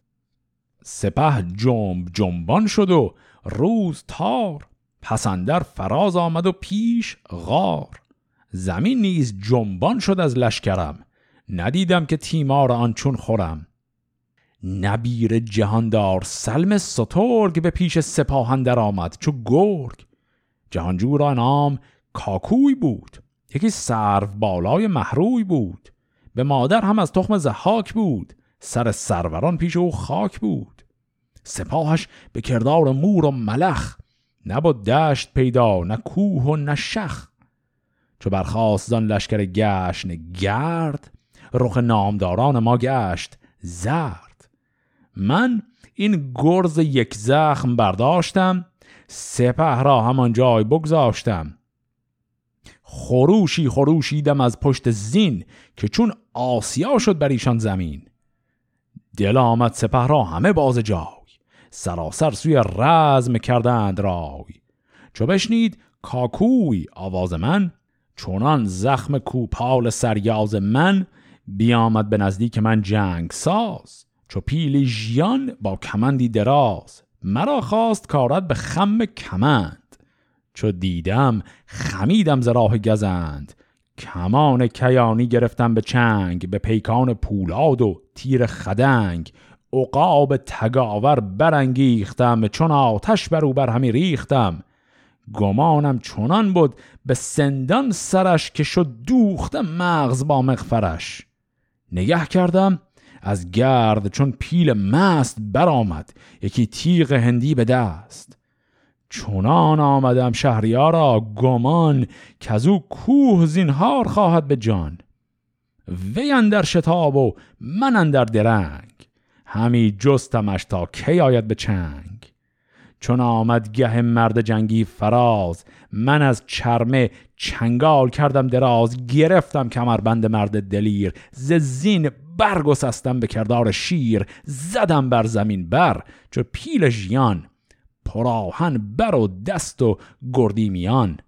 سپه جنب جنبان شد و روز تار پسندر فراز آمد و پیش غار. زمین نیز جنبان شد از لشکرم. ندیدم که تیمار آن چون خورم. نبیر جهاندار سلم سترگ به پیش سپاهان در آمد چو گرگ. جهانجو را نام کاکوی بود یکی سرو بالای محروی بود. به مادر هم از تخم زحاک بود سر سروران پیش او خاک بود. سپاهش به کردار مور و ملخ نبود دشت پیدا نه کوه و نه شخ. چو برخواست زان لشکر گشن گرد رخ نامداران ما گشت زرد. من این گرز یک زخم برداشتم سپه را همان جای بگذاشتم. خروشی خروشیدم از پشت زین که چون آسیا شد بر ایشان زمین. دل آمد سپه را همه باز جای سراسر سوی رزم کردند رای. چو بشنید کاکوی آواز من چونان زخم کوپال سریاز من بیامد به نزدیک من جنگ ساز. چو پیلی ژیان با کمندی دراز. مرا خواست کارد به خم کمند. چو دیدم خمیدم ز راه گزند. کمان کیانی گرفتم به چنگ به پیکان پولاد و تیر خدنگ. عقاب تگاور برانگیختم چون آتش بر او بر همی ریختم. گمانم چنان بود به سندان سرش که شد دوختم مغز با مغفرش. نگه کردم از گرد چون پیل مست برآمد یکی تیغ هندی به دست. چنان آمدم شهریارا گمان که از او کوه زینهار خواهد به جان. وی اندر شتاب و من اندر درنگ همی جستمش تا کی آید به چنگ. چون آمد گه مرد جنگی فراز من از چرمه چنگال کردم دراز گرفتم کمربند مرد دلیر ز زین برگسستم به کردار شیر زدم بر زمین بر چو پیل ژیان پراهن بر و دست و گردی میان.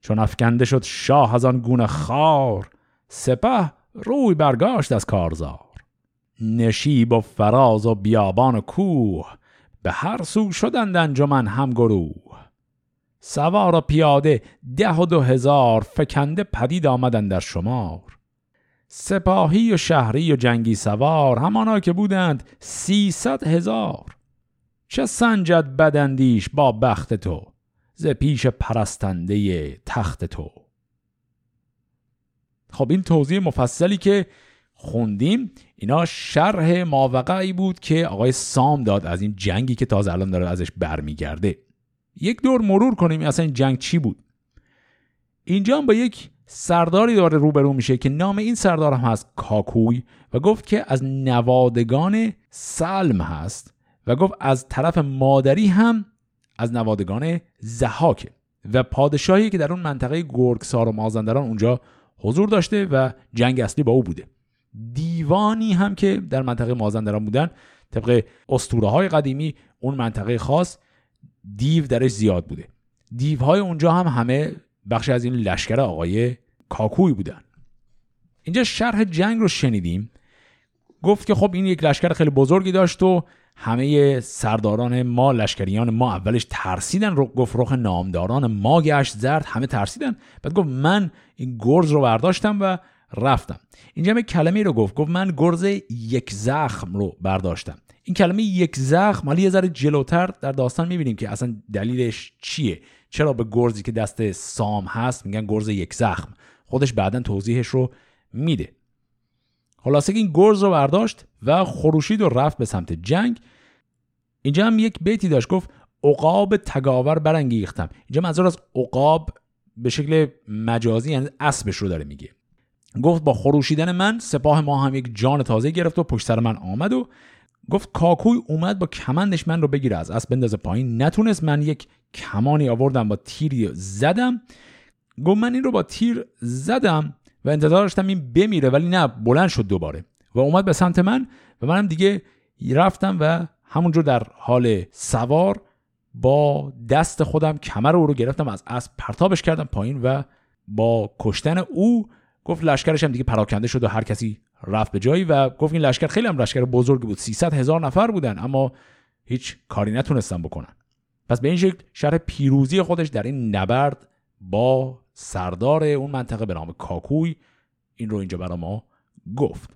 چون افکنده شد شاه از آن گونه خار سپه روی برگاشت از کارزار. نشیب و فراز و بیابان و کوه به هر سو شدند انجمن هم گروه. سوار و پیاده ده و دو هزار فکنده پدید آمدن در شمار. سپاهی و شهری و جنگی سوار همانا که بودند سیصد هزار. چه سنجد بدندیش با بخت تو ز پیش پرستنده تخت تو. خب این توضیح مفصلی که خوندیم اینا شرح ماوقعی بود که آقای سام داد از این جنگی که تازه الان داره ازش برمیگرده. یک دور مرور کنیم اصلا این جنگ چی بود. اینجا هم با یک سرداری داره روبرو میشه که نام این سردار هم هست کاکوی و گفت که از نوادگان سلم هست و گفت از طرف مادری هم از نوادگان زهاکه و پادشاهی که در اون منطقه گرگسار و مازندران اونجا حضور داشته و جنگ اصلی با او بوده. دیوانی هم که در منطقه مازندران بودن طبق اسطوره های قدیمی اون منطقه خاص دیو درش زیاد بوده. دیوهای اونجا هم همه بخش از این لشکر آقای کاکوی بودن. اینجا شرح جنگ رو شنیدیم. گفت که خب این یک لشکر خیلی بزرگی داشت و همه سرداران ما لشکریان ما اولش ترسیدن رو گفت رخ نامداران ما گشت زرد همه ترسیدن. بعد گفت من این گرز رو برداشتم و رفتم. اینجا یک کلمه رو گفت. گفت من گرز یک زخم رو برداشتم. این کلمه یک زخم حالا یه ذره جلوتر در داستان می‌بینیم که اصلا دلیلش چیه؟ چرا به گرزی که دست سام هست میگن گرز یک زخم؟ خودش بعدا توضیحش رو میده. خلاصه این گرز رو برداشت و خروشید و رفت به سمت جنگ. اینجا هم یک بیتی داشت. گفت عقاب تگاور برانگیختم. اینجا منظور از عقاب به شکل مجازی یعنی اسبش رو داره میگه. گفت با خروشیدن من سپاه ما هم یک جان تازه گرفت و پشت سر من آمد و گفت کاکوی اومد با کمندش من رو بگیره از اسب بندازه پایین. نتونست من یک کمانی آوردم با تیری زدم. گفت من این رو با تیر زدم و انتظار داشتم این بمیره ولی نه بلند شد دوباره و اومد به سمت من و منم دیگه رفتم و همونجور در حال سوار با دست خودم کمر او رو گرفتم از اسب پرتابش کردم پایین و با کشتن او گفت لشکرش هم دیگه پراکنده شد و هر کسی رفت به جایی و گفت این لشکر خیلی هم لشکر بزرگی بود. 300 هزار نفر بودن اما هیچ کاری نتونستن بکنن. پس به این شکل شرح پیروزی خودش در این نبرد با سردار اون منطقه به نام کاکوی این رو اینجا برا ما گفت.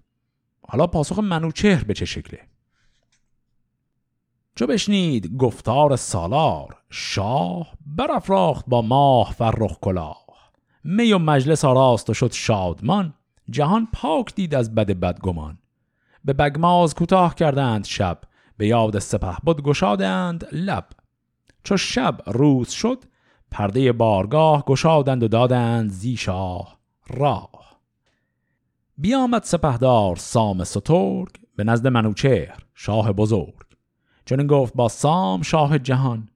حالا پاسخ منوچهر به چه شکله؟ چو بشنید گفتار سالار شاه برافراخت با ماه فرخ کلاه. می و مجلس آراست و شد شادمان. جهان پاک دید از بد بدگمان. به بگماز کوتاه کردند شب به یاد سپه بود گشادند لب. چو شب روز شد پرده بارگاه گشادند و دادند زی شاه راه. بیامد سپهدار سام سترگ به نزد منوچهر شاه بزرگ. چون گفت با سام شاه جهان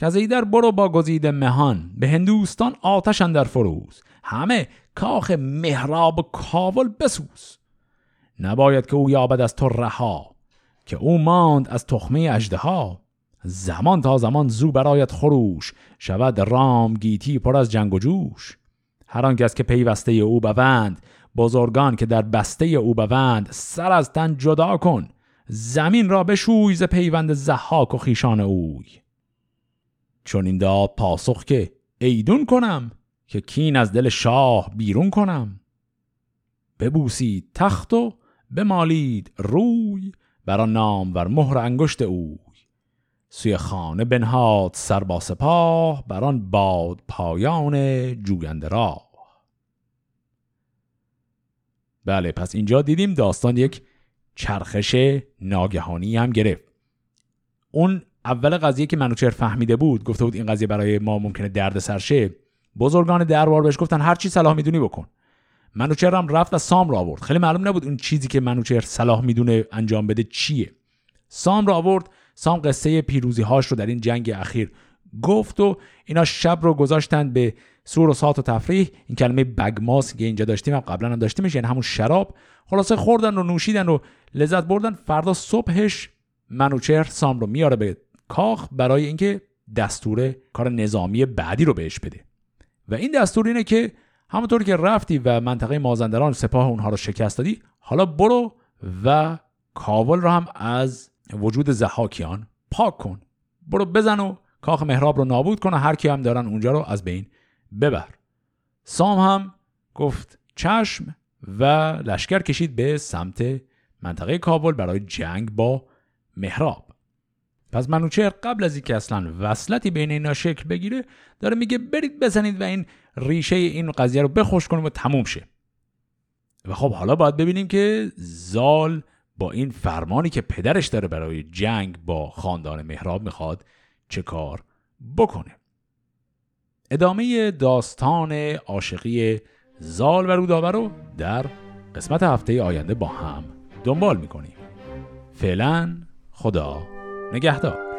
که ایدر برو با گزید مهان به هندوستان آتش در فروز. همه کاخ مهراب و کاول بسوز. نباید که او یابد از تو رها که او ماند از تخمه اجده زمان تا زمان زو برایت خروش شود رام گیتی پر از جنگ و جوش. هر کس که پیوسته او بوند بزرگان که در بسته او بوند سر از تن جدا کن. زمین را بشوی ز پیوند زحاک و خیشان اوی. چون این داد پاسخ که ایدون کنم که کین از دل شاه بیرون کنم. ببوسید تخت و بمالید روی بر نام ور مهر انگشت اوی. سوی خانه بنهاد سر با سپاه بر آن باد پایان جوینده راه. بله پس اینجا دیدیم داستان یک چرخش ناگهانی هم گرفت. اون اول قضیه که منوچهر فهمیده بود گفته بود این قضیه برای ما ممکنه درد سرشه بزرگان دربار بهش گفتن هر چی صلاح می‌دونی بکن. منوچهر هم رفت و سام را آورد. خیلی معلوم نبود اون چیزی که منوچهر صلاح می‌دونه انجام بده چیه. سام را آورد سام قصه پیروزی هاش رو در این جنگ اخیر گفت و اینا شب رو گذاشتن به سور و سات و تفریح. این کلمه بگماس که اینجا داشتیم هم قبلا هم داشتیمش یعنی همون شراب. خلاصه خوردن و نوشیدن و لذت بردن فردا صبحش منوچهر سام رو میاره به کاخ برای اینکه دستور کار نظامی بعدی رو بهش بده. و این دستور اینه که همونطور که رفتی و منطقه مازندران سپاه اونها رو شکست دادی حالا برو و کاول رو هم از وجود زحاکیان پاک کن. برو بزن و کاخ محراب رو نابود کن و هر کی هم دارن اونجا رو از بین ببر. سام هم گفت چشم و لشکر کشید به سمت منطقه کابل برای جنگ با محراب. پس منوچهر قبل از اینکه اصلا وصلتی بین اینا شکل بگیره داره میگه برید بزنید و این ریشه این قضیه رو بخوش کنیم و تموم شه. و خب حالا باید ببینیم که زال با این فرمانی که پدرش داره برای جنگ با خاندان مهراب می‌خواد چه کار بکنه. ادامه داستان عاشقی زال و رودابه رو در قسمت هفته آینده با هم دنبال می‌کنیم. فعلا خدا نگهدار.